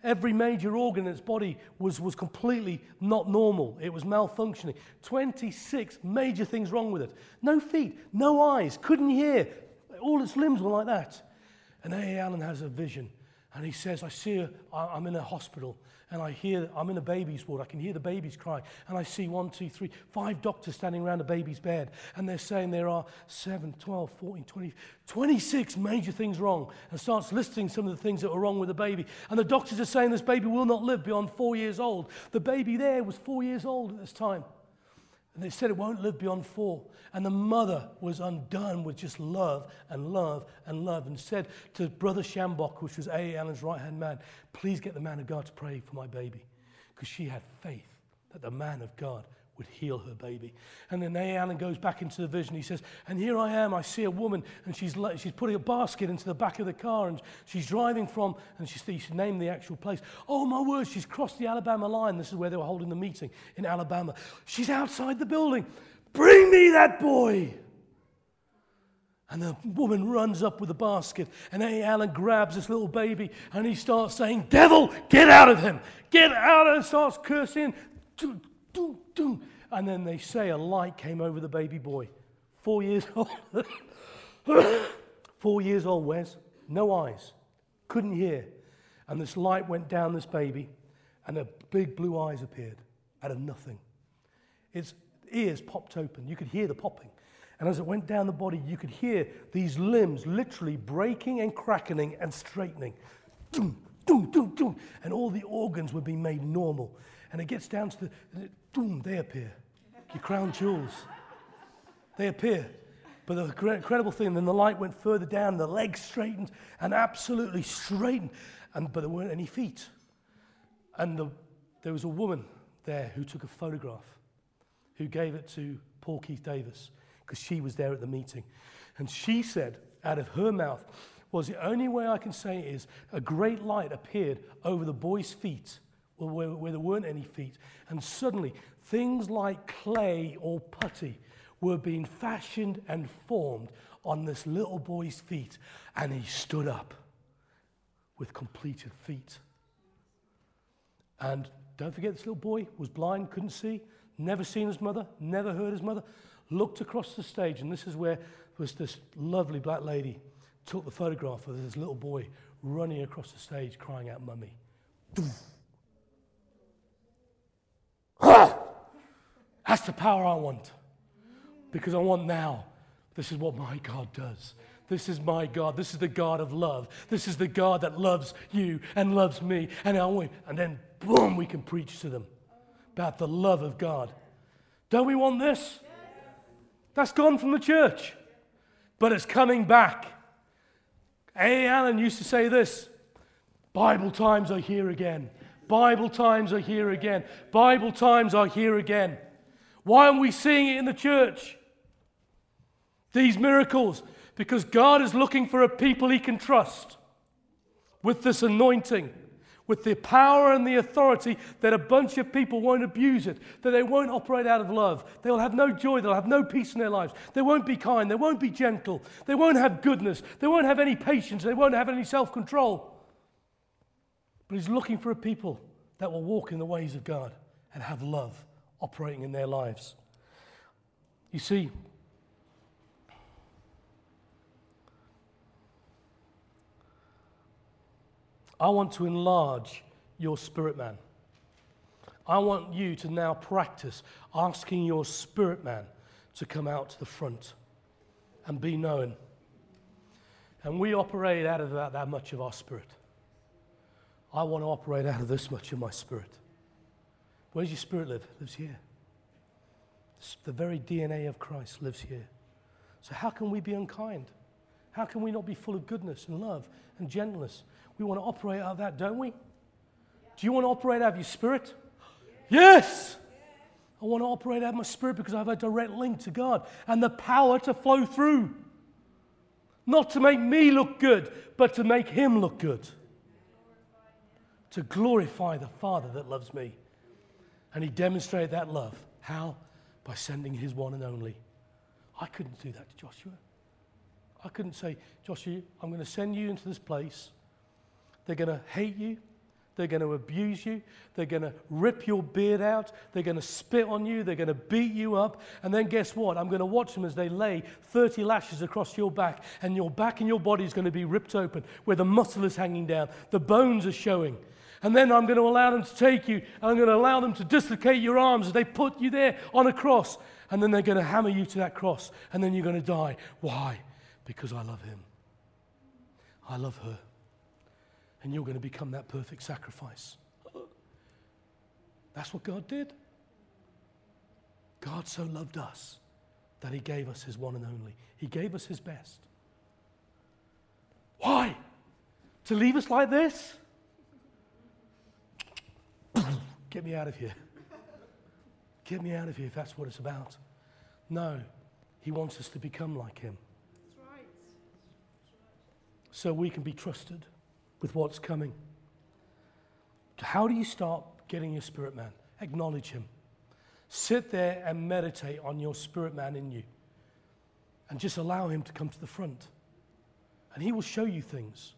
Speaker 1: Every major organ in its body was, was completely not normal. It was malfunctioning. 26 major things wrong with it. No feet, no eyes, couldn't hear, all its limbs were like that. And A. Allen has a vision. And he says, I see, a, I'm in a hospital and I hear, I'm in a baby's ward. I can hear the babies cry. And I see one, two, three, five doctors standing around a baby's bed. And they're saying there are 7, 12, 14, 20, 26 major things wrong. And starts listing some of the things that were wrong with the baby. And the doctors are saying this baby will not live beyond four years old. The baby there was four years old at this time. And they said it won't live beyond four. And the mother was undone with just love and love and love and said to Brother Shambok, which was A. Allen's right hand man, please get the man of God to pray for my baby. Because she had faith that the man of God would heal her baby. And then A. Allen goes back into the vision. He says, And here I am. I see a woman, and she's, she's putting a basket into the back of the car, and she's driving from, and she's, she named the actual place. Oh, my word, she's crossed the Alabama line. This is where they were holding the meeting in Alabama. She's outside the building. Bring me that boy. And the woman runs up with the basket, and A. Allen grabs this little baby, and he starts saying, Devil, get out of him! Get out! Of and starts cursing. And then they say a light came over the baby boy. Four years old. Four years old, Wes. No eyes. Couldn't hear. And this light went down this baby, and the big blue eyes appeared out of nothing. Its ears popped open. You could hear the popping. And as it went down the body, you could hear these limbs literally breaking and cracking and straightening. Doom, doom, doom, doom. And all the organs were being made normal. And it gets down to the, boom, they appear. Your crown jewels. They appear. But the incredible thing, then the light went further down, the legs straightened and absolutely straightened, and, but there weren't any feet. And the, there was a woman there who took a photograph, who gave it to Paul Keith Davis, because she was there at the meeting. And she said, out of her mouth, was the only way I can say it is a great light appeared over the boy's feet where, where there weren't any feet. And suddenly, things like clay or putty were being fashioned and formed on this little boy's feet. And he stood up with completed feet. And don't forget, this little boy was blind, couldn't see, never seen his mother, never heard his mother, looked across the stage, and this is where was this lovely black lady took the photograph of this little boy running across the stage crying out, Mummy. That's the power I want. Because I want now. This is what my God does. This is my God. This is the God of love. This is the God that loves you and loves me. And, I want, and then, boom, we can preach to them about the love of God. Don't we want this? That's gone from the church, but it's coming back. A. Allen used to say this Bible times are here again. Bible times are here again. Bible times are here again. Why aren't we seeing it in the church? These miracles. Because God is looking for a people he can trust with this anointing, with the power and the authority that a bunch of people won't abuse it, that they won't operate out of love. They'll have no joy, they'll have no peace in their lives. They won't be kind, they won't be gentle, they won't have goodness, they won't have any patience, they won't have any self control. But he's looking for a people that will walk in the ways of God and have love operating in their lives. You see, I want to enlarge your spirit man. I want you to now practice asking your spirit man to come out to the front and be known. And we operate out of about that much of our spirit. I want to operate out of this much of my spirit. Where does your spirit live? Lives here. The very DNA of Christ lives here. So, how can we be unkind? How can we not be full of goodness and love and gentleness? We want to operate out of that, don't we? Do you want to operate out of your spirit? Yes! I want to operate out of my spirit because I have a direct link to God and the power to flow through. Not to make me look good, but to make Him look good. To glorify the Father that loves me. And He demonstrated that love. How? By sending His one and only. I couldn't do that to Joshua. I couldn't say, Joshua, I'm going to send you into this place. They're going to hate you. They're going to abuse you. They're going to rip your beard out. They're going to spit on you. They're going to beat you up. And then guess what? I'm going to watch them as they lay 30 lashes across your back. And your back and your body is going to be ripped open where the muscle is hanging down. The bones are showing. And then I'm going to allow them to take you. And I'm going to allow them to dislocate your arms as they put you there on a cross. And then they're going to hammer you to that cross. And then you're going to die. Why? Because I love him. I love her and you're going to become that perfect sacrifice. That's what God did. God so loved us that he gave us his one and only. He gave us his best. Why? To leave us like this? Get me out of here. Get me out of here if that's what it's about. No, he wants us to become like him. That's right. So we can be trusted with what's coming. How do you start getting your spirit man? Acknowledge him. Sit there and meditate on your spirit man in you. And just allow him to come to the front. And he will show you things.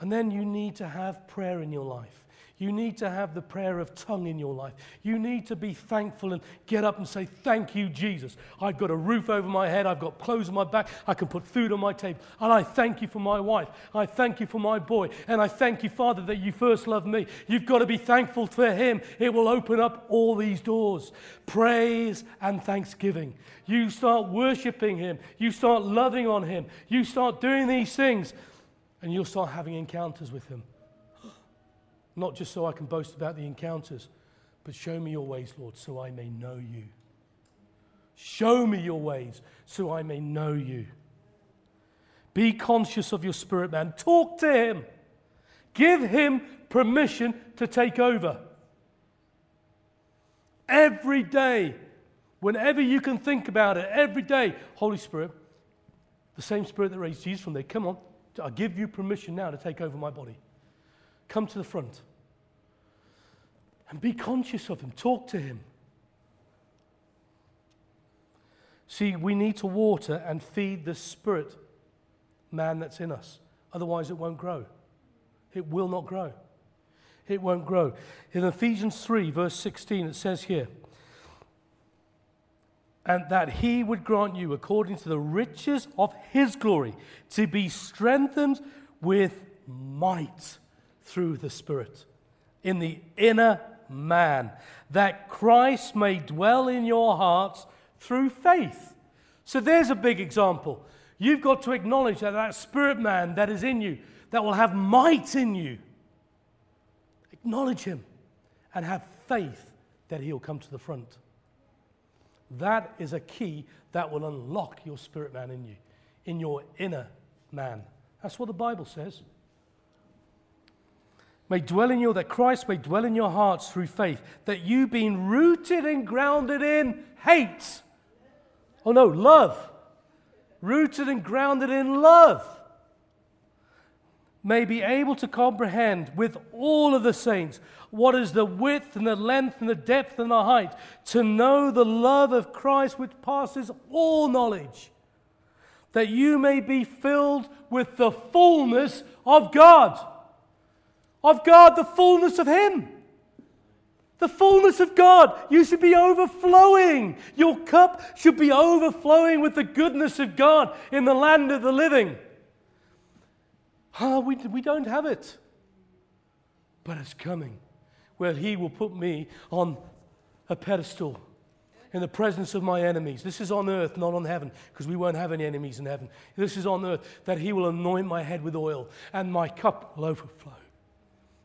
Speaker 1: And then you need to have prayer in your life. You need to have the prayer of tongue in your life. You need to be thankful and get up and say, Thank you, Jesus. I've got a roof over my head. I've got clothes on my back. I can put food on my table. And I thank you for my wife. I thank you for my boy. And I thank you, Father, that you first loved me. You've got to be thankful for him. It will open up all these doors. Praise and thanksgiving. You start worshiping him. You start loving on him. You start doing these things. And you'll start having encounters with him. Not just so I can boast about the encounters, but show me your ways, Lord, so I may know you. Show me your ways so I may know you. Be conscious of your spirit, man. Talk to him. Give him permission to take over. Every day, whenever you can think about it, every day, Holy Spirit, the same Spirit that raised Jesus from there, come on, I give you permission now to take over my body. Come to the front and be conscious of him. Talk to him. See, we need to water and feed the spirit man that's in us. Otherwise, it won't grow. It will not grow. It won't grow. In Ephesians 3, verse 16, it says here, and that he would grant you, according to the riches of his glory, to be strengthened with might through the Spirit in the inner man, that Christ may dwell in your hearts through faith. So there's a big example. You've got to acknowledge that that spirit man that is in you, that will have might in you, acknowledge him and have faith that he'll come to the front. That is a key that will unlock your spirit man in you, in your inner man. That's what the Bible says may dwell in you, that Christ may dwell in your hearts through faith, that you, being rooted and grounded in hate, oh no, love, rooted and grounded in love, may be able to comprehend with all of the saints what is the width and the length and the depth and the height, to know the love of Christ which passes all knowledge, that you may be filled with the fullness of God of God, the fullness of Him. The fullness of God. You should be overflowing. Your cup should be overflowing with the goodness of God in the land of the living. Ah, we, we don't have it. But it's coming. Where He will put me on a pedestal in the presence of my enemies. This is on earth, not on heaven, because we won't have any enemies in heaven. This is on earth that He will anoint my head with oil and my cup will overflow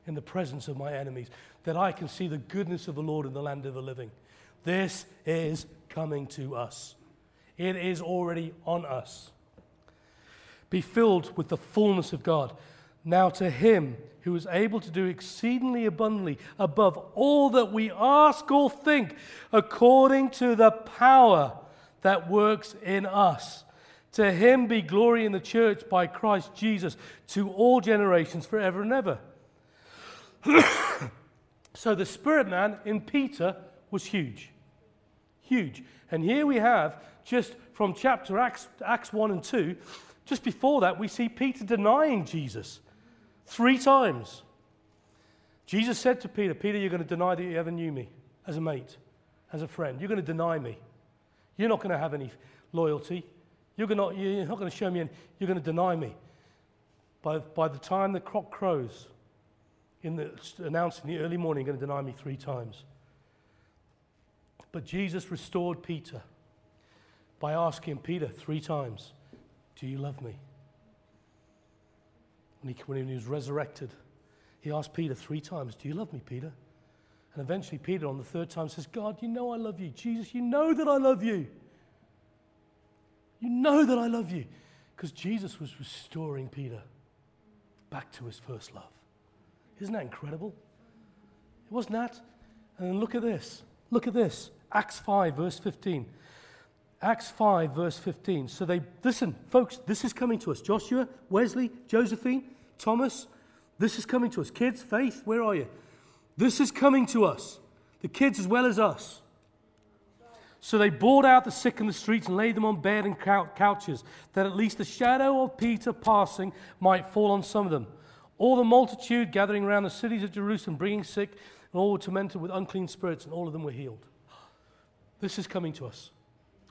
Speaker 1: in the presence of my enemies, that I can see the goodness of the Lord in the land of the living. This is coming to us. It is already on us. be filled with the fullness of God. Now to him who is able to do exceedingly abundantly above all that we ask or think, according to the power that works in us. To him be glory in the church by Christ Jesus to all generations forever and ever. so the spirit man in Peter was huge. Huge. And here we have, just from chapter Acts, Acts 1 and 2, just before that, we see Peter denying Jesus three times. Jesus said to Peter, Peter, you're going to deny that you ever knew me as a mate, as a friend. You're going to deny me. You're not going to have any loyalty. You're, to, you're not going to show me any, you're going to deny me. By, by the time the cock crows, in the, announced in the early morning, going to deny me three times. But Jesus restored Peter by asking Peter three times, Do you love me? When he, when he was resurrected, he asked Peter three times, Do you love me, Peter? And eventually, Peter, on the third time, says, God, you know I love you. Jesus, you know that I love you. You know that I love you. Because Jesus was restoring Peter back to his first love. Isn't that incredible? It wasn't that? And look at this. Look at this. Acts 5, verse 15. Acts 5, verse 15. So they, listen, folks, this is coming to us. Joshua, Wesley, Josephine, Thomas, this is coming to us. Kids, Faith, where are you? This is coming to us. The kids as well as us. So they brought out the sick in the streets and laid them on bed and couches, that at least the shadow of Peter passing might fall on some of them. All the multitude gathering around the cities of Jerusalem, bringing sick, and all were tormented with unclean spirits, and all of them were healed. This is coming to us.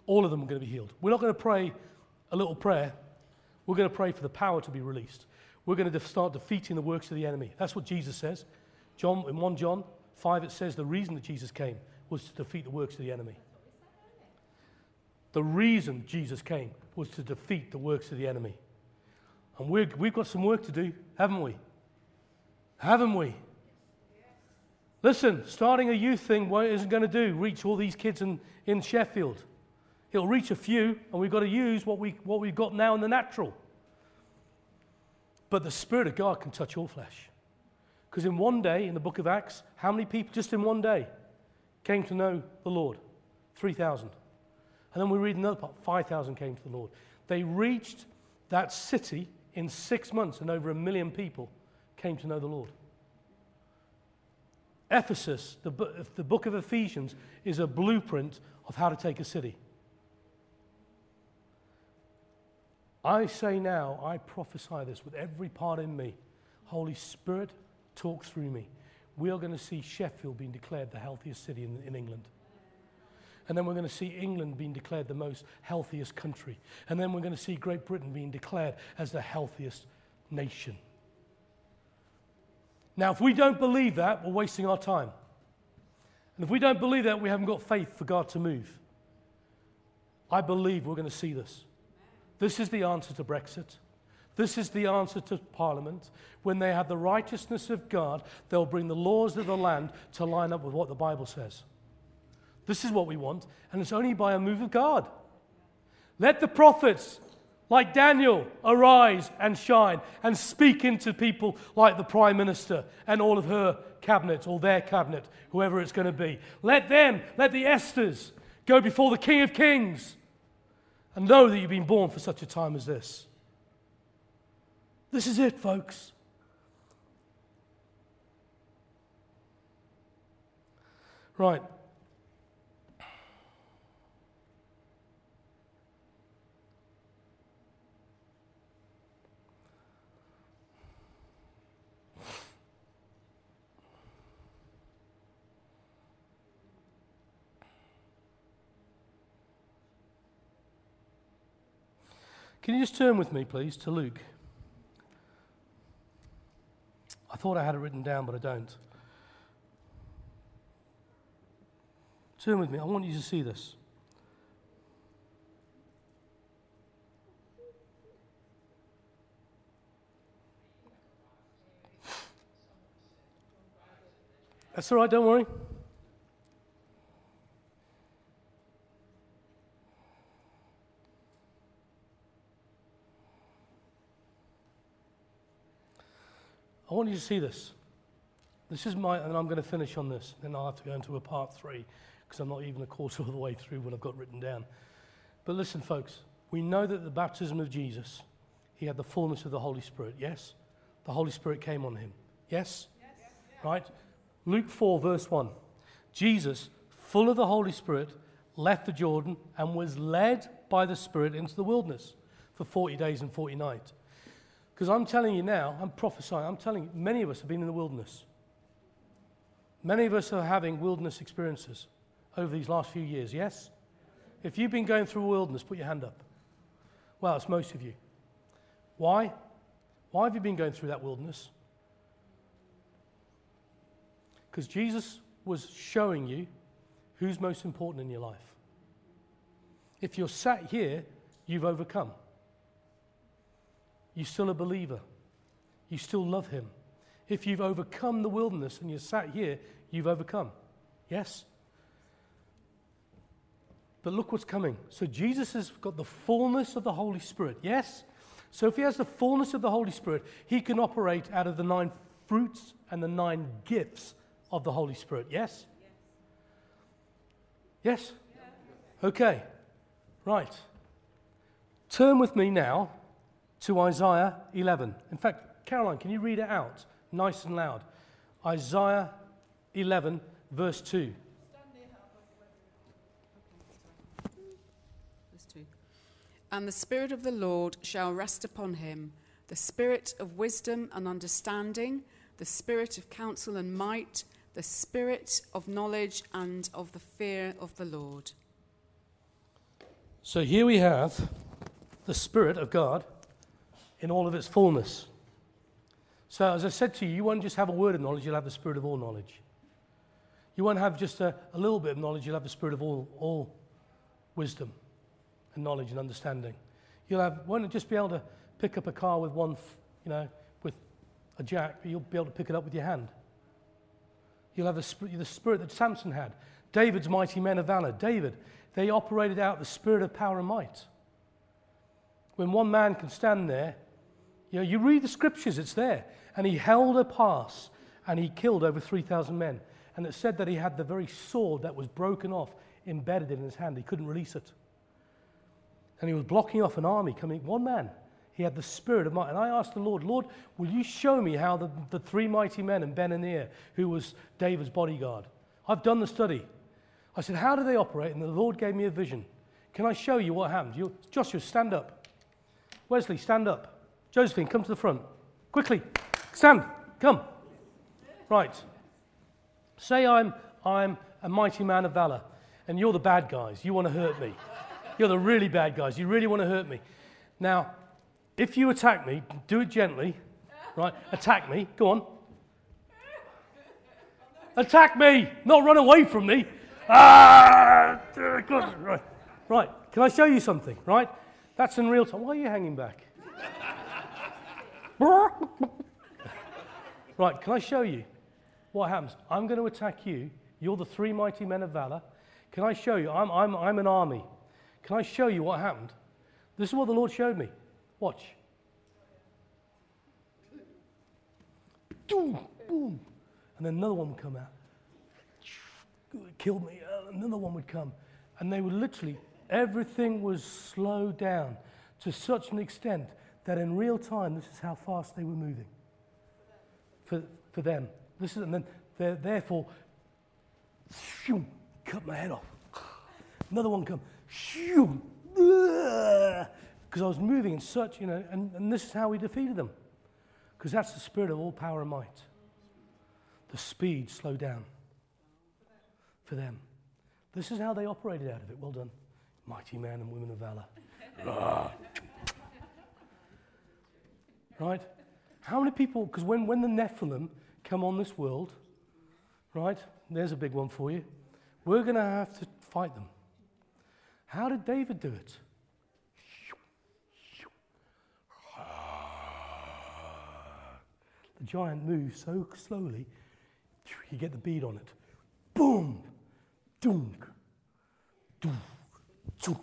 Speaker 1: All of them are going to be healed. We're not going to pray a little prayer. We're going to pray for the power to be released. We're going to start defeating the works of the enemy. That's what Jesus says. John, in 1 John 5, it says the reason that Jesus came was to defeat the works of the enemy. The reason Jesus came was to defeat the works of the enemy. And we have got some work to do, haven't we? Haven't we? Listen, starting a youth thing isn't going to do reach all these kids in, in Sheffield. It'll reach a few, and we've got to use what, we, what we've got now in the natural. But the Spirit of God can touch all flesh. Because in one day, in the book of Acts, how many people, just in one day, came to know the Lord? 3,000. And then we read another part 5,000 came to the Lord. They reached that city in six months, and over a million people came to know the Lord. Ephesus, the, the book of Ephesians, is a blueprint of how to take a city. I say now, I prophesy this with every part in me. Holy Spirit, talk through me. We are going to see Sheffield being declared the healthiest city in, in England. And then we're going to see England being declared the most healthiest country. And then we're going to see Great Britain being declared as the healthiest nation. Now, if we don't believe that, we're wasting our time. And if we don't believe that, we haven't got faith for God to move. I believe we're going to see this. This is the answer to Brexit. This is the answer to Parliament. When they have the righteousness of God, they'll bring the laws of the land to line up with what the Bible says. This is what we want, and it's only by a move of God. Let the prophets, like Daniel, arise and shine and speak into people like the Prime Minister and all of her cabinet or their cabinet, whoever it's going to be. Let them, let the Esthers go before the King of Kings and know that you've been born for such a time as this. This is it, folks. Right. Can you just turn with me, please, to Luke? I thought I had it written down, but I don't. Turn with me. I want you to see this. That's all right, don't worry. I want you to see this. This is my, and I'm going to finish on this. Then I'll have to go into a part three because I'm not even a quarter of the way through what I've got written down. But listen, folks, we know that the baptism of Jesus, he had the fullness of the Holy Spirit. Yes? The Holy Spirit came on him. Yes? yes. Right? Luke 4, verse 1. Jesus, full of the Holy Spirit, left the Jordan and was led by the Spirit into the wilderness for 40 days and 40 nights. Because I'm telling you now, I'm prophesying, I'm telling you, many of us have been in the wilderness. Many of us are having wilderness experiences over these last few years, yes? If you've been going through a wilderness, put your hand up. Well, it's most of you. Why? Why have you been going through that wilderness? Because Jesus was showing you who's most important in your life. If you're sat here, you've overcome. You're still a believer. You still love him. If you've overcome the wilderness and you're sat here, you've overcome. Yes? But look what's coming. So Jesus has got the fullness of the Holy Spirit. Yes? So if he has the fullness of the Holy Spirit, he can operate out of the nine fruits and the nine gifts of the Holy Spirit. Yes? Yes? Okay. Right. Turn with me now to Isaiah 11. In fact, Caroline, can you read it out nice and loud? Isaiah 11, verse 2.
Speaker 3: And the Spirit of the Lord shall rest upon him the Spirit of wisdom and understanding, the Spirit of counsel and might, the Spirit of knowledge and of the fear of the Lord.
Speaker 1: So here we have the Spirit of God in all of its fullness. So, as I said to you, you won't just have a word of knowledge, you'll have the Spirit of all knowledge. You won't have just a, a little bit of knowledge, you'll have the Spirit of all, all wisdom and knowledge and understanding. You'll have, won't just be able to pick up a car with one, you know, with a jack, but you'll be able to pick it up with your hand. You'll have the, the spirit that Samson had. David's mighty men of valor. David, they operated out the spirit of power and might. When one man can stand there, you know, you read the scriptures, it's there. And he held a pass and he killed over 3,000 men. And it said that he had the very sword that was broken off embedded in his hand. He couldn't release it and he was blocking off an army coming. One man, he had the spirit of might. And I asked the Lord, Lord, will you show me how the, the three mighty men and Ben-Hur, who was David's bodyguard, I've done the study. I said, how do they operate? And the Lord gave me a vision. Can I show you what happened? You, Joshua, stand up. Wesley, stand up. Josephine, come to the front. Quickly, stand. Come. Right. Say I'm, I'm a mighty man of valor, and you're the bad guys. You want to hurt me. You're the really bad guys. You really want to hurt me. Now, if you attack me, do it gently, right? Attack me. Go on. Attack me, not run away from me. Ah, right, right. Can I show you something? Right? That's in real time. Why are you hanging back? right. Can I show you what happens? I'm going to attack you. You're the three mighty men of valor. Can I show you? I'm, I'm, I'm an army. Can I show you what happened? This is what the Lord showed me. Watch. Boom, boom. And then another one would come out. Kill me. Uh, another one would come. And they would literally, everything was slowed down to such an extent that in real time, this is how fast they were moving for, for them. This is, and then they therefore, cut my head off. Another one come, because I was moving in such, you know, and, and this is how we defeated them. Because that's the spirit of all power and might. The speed slowed down for them. This is how they operated out of it. Well done, mighty men and women of valor. right? How many people, because when, when the Nephilim come on this world, right, there's a big one for you, we're going to have to fight them. How did David do it? The giant moves so slowly, you get the bead on it. Boom! Dunk! Dunk! Dunk!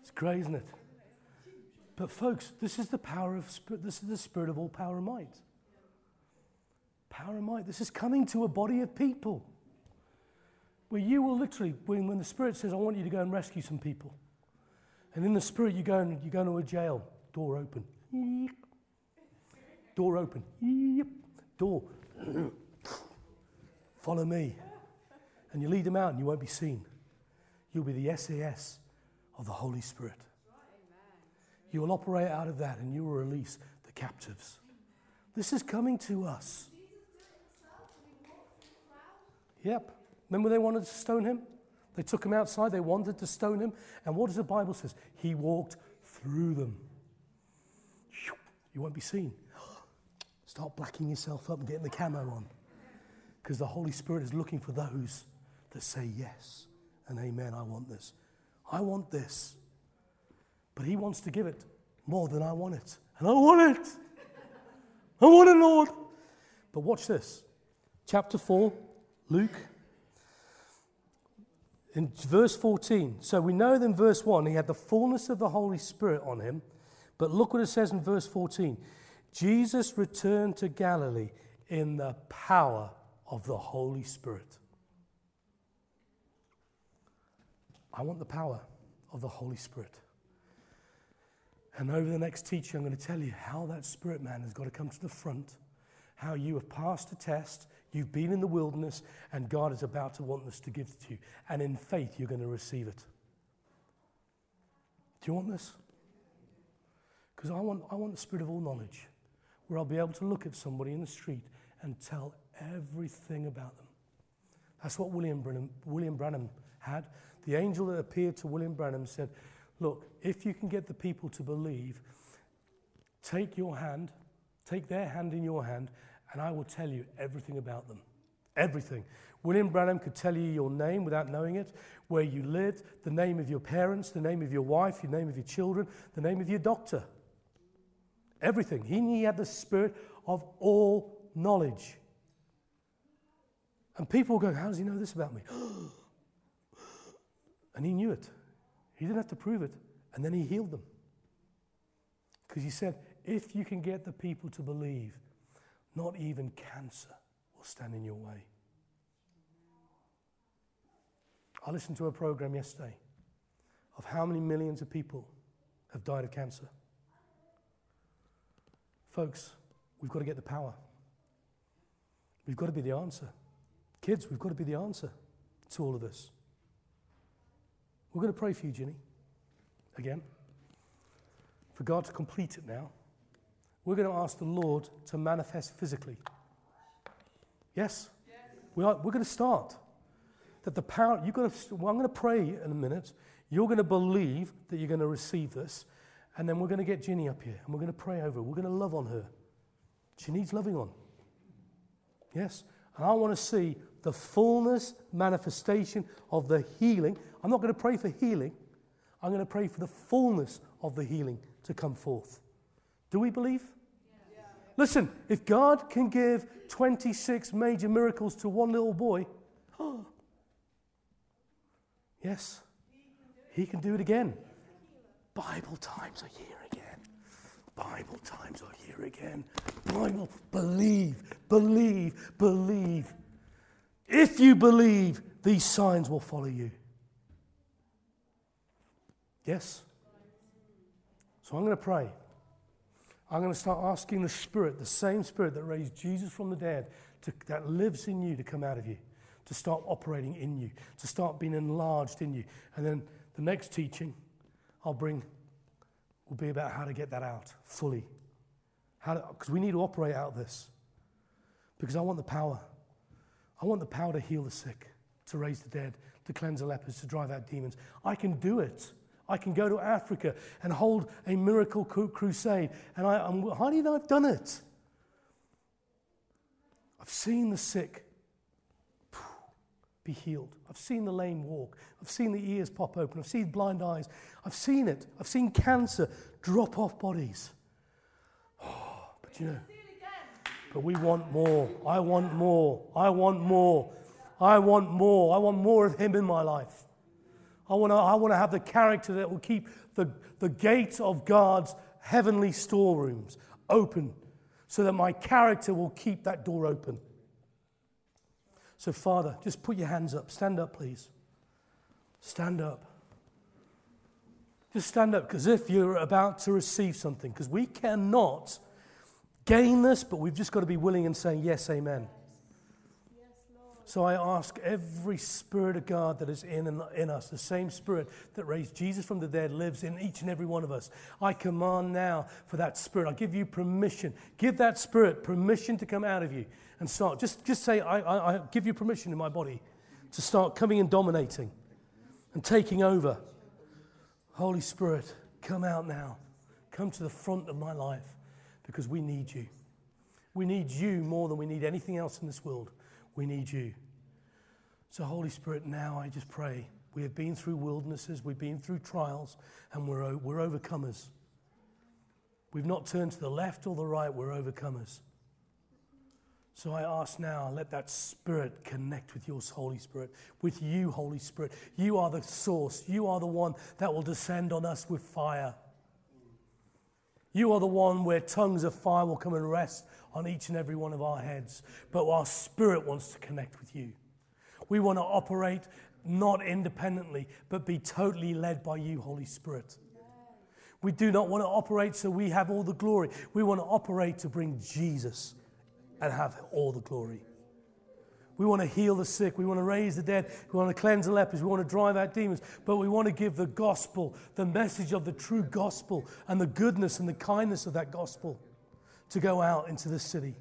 Speaker 1: It's crazy, isn't it? But folks, this is the power of spirit. This is the spirit of all power and might. Power and might. This is coming to a body of people where you will literally, when, when the spirit says, "I want you to go and rescue some people," and in the spirit you go and you go into a jail, door open, door open, door. Follow me, and you lead them out, and you won't be seen. You'll be the SAS of the Holy Spirit. You will operate out of that and you will release the captives. This is coming to us. Yep. Remember they wanted to stone him? They took him outside, they wanted to stone him. And what does the Bible says? He walked through them. You won't be seen. Start blacking yourself up and getting the camo on. Because the Holy Spirit is looking for those that say yes and amen. I want this. I want this. But He wants to give it more than I want it. And I want it. I want it, Lord. But watch this. Chapter 4, Luke. In verse 14. So we know that in verse 1 he had the fullness of the Holy Spirit on him. But look what it says in verse 14 Jesus returned to Galilee in the power of the Holy Spirit. I want the power of the Holy Spirit. And over the next teaching, I'm going to tell you how that spirit man has got to come to the front, how you have passed a test, you've been in the wilderness, and God is about to want this to give to you. And in faith, you're going to receive it. Do you want this? Because I want, I want the spirit of all knowledge, where I'll be able to look at somebody in the street and tell everything about them. That's what William Branham, William Branham had. The angel that appeared to William Branham said, Look, if you can get the people to believe, take your hand, take their hand in your hand, and I will tell you everything about them. Everything. William Branham could tell you your name without knowing it, where you lived, the name of your parents, the name of your wife, the name of your children, the name of your doctor. Everything. He, he had the spirit of all knowledge. And people go, How does he know this about me? and he knew it. He didn't have to prove it. And then he healed them. Because he said, if you can get the people to believe, not even cancer will stand in your way. I listened to a program yesterday of how many millions of people have died of cancer. Folks, we've got to get the power. We've got to be the answer. Kids, we've got to be the answer to all of this. We're going to pray for you, Ginny, again, for God to complete it now. We're going to ask the Lord to manifest physically. Yes? yes. We are, we're going to start. That the power, you've got to, well, I'm going to pray in a minute. You're going to believe that you're going to receive this. And then we're going to get Ginny up here and we're going to pray over her. We're going to love on her. She needs loving on. Yes? And I want to see the fullness manifestation of the healing. I'm not going to pray for healing, I'm going to pray for the fullness of the healing to come forth. Do we believe? Yeah. Listen, if God can give 26 major miracles to one little boy, oh, yes, He can do it again. Bible times are here again. Bible times are here again. Bible, believe, believe, believe. If you believe, these signs will follow you. Yes? So I'm going to pray. I'm going to start asking the Spirit, the same Spirit that raised Jesus from the dead, to, that lives in you, to come out of you, to start operating in you, to start being enlarged in you. And then the next teaching I'll bring will be about how to get that out fully. Because we need to operate out of this. Because I want the power. I want the power to heal the sick, to raise the dead, to cleanse the lepers, to drive out demons. I can do it. I can go to Africa and hold a miracle crusade. And I, I'm, how do you know I've done it? I've seen the sick be healed. I've seen the lame walk. I've seen the ears pop open. I've seen blind eyes. I've seen it. I've seen cancer drop off bodies. Oh, but you know. But we want more. I want more. I want more. I want more. I want more of Him in my life. I want to I wanna have the character that will keep the, the gates of God's heavenly storerooms open so that my character will keep that door open. So, Father, just put your hands up. Stand up, please. Stand up. Just stand up because if you're about to receive something, because we cannot gain this, but we've just got to be willing and saying, Yes, amen. So I ask every spirit of God that is in, in us, the same spirit that raised Jesus from the dead lives in each and every one of us. I command now for that spirit. I give you permission. Give that spirit permission to come out of you and start. Just, just say, I, I, I give you permission in my body to start coming and dominating and taking over. Holy Spirit, come out now. Come to the front of my life because we need you. We need you more than we need anything else in this world. We need you. So, Holy Spirit, now I just pray. We have been through wildernesses, we've been through trials, and we're, we're overcomers. We've not turned to the left or the right, we're overcomers. So I ask now, let that Spirit connect with your Holy Spirit, with you, Holy Spirit. You are the source. You are the one that will descend on us with fire. You are the one where tongues of fire will come and rest on each and every one of our heads. But our spirit wants to connect with you. We want to operate not independently, but be totally led by you, Holy Spirit. We do not want to operate so we have all the glory. We want to operate to bring Jesus and have all the glory. We want to heal the sick. We want to raise the dead. We want to cleanse the lepers. We want to drive out demons. But we want to give the gospel, the message of the true gospel, and the goodness and the kindness of that gospel to go out into the city.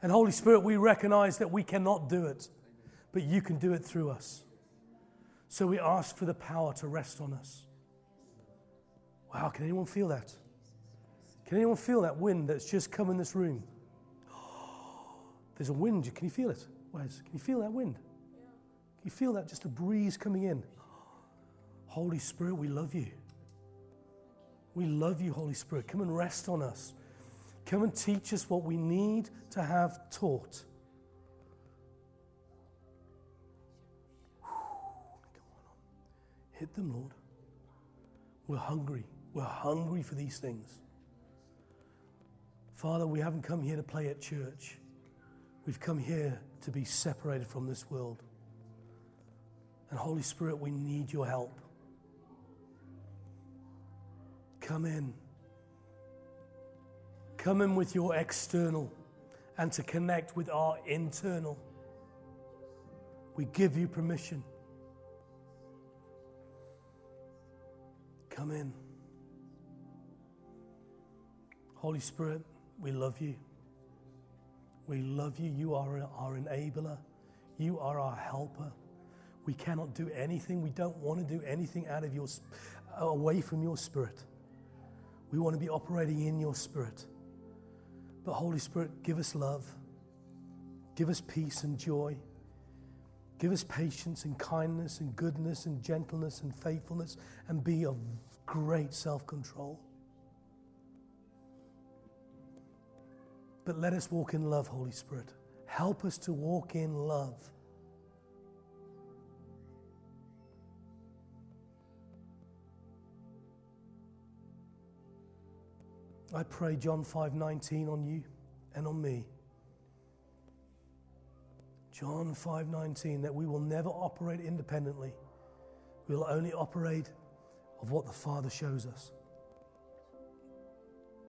Speaker 1: And Holy Spirit, we recognize that we cannot do it, but you can do it through us. So we ask for the power to rest on us. Wow, can anyone feel that? Can anyone feel that wind that's just come in this room? There's a wind. Can you feel it? Wes, can you feel that wind? Can you feel that just a breeze coming in? Holy Spirit, we love you. We love you, Holy Spirit. Come and rest on us. Come and teach us what we need to have taught. Hit them, Lord. We're hungry. We're hungry for these things. Father, we haven't come here to play at church. We've come here to be separated from this world. And Holy Spirit, we need your help. Come in. Come in with your external and to connect with our internal. We give you permission. Come in. Holy Spirit, we love you. We love you. You are our enabler. You are our helper. We cannot do anything. We don't want to do anything out of your away from your spirit. We want to be operating in your spirit. But Holy Spirit, give us love, give us peace and joy, give us patience and kindness and goodness and gentleness and faithfulness, and be of great self control. But let us walk in love, Holy Spirit. Help us to walk in love. I pray John 5:19 on you and on me. John 5:19 that we will never operate independently. We'll only operate of what the Father shows us.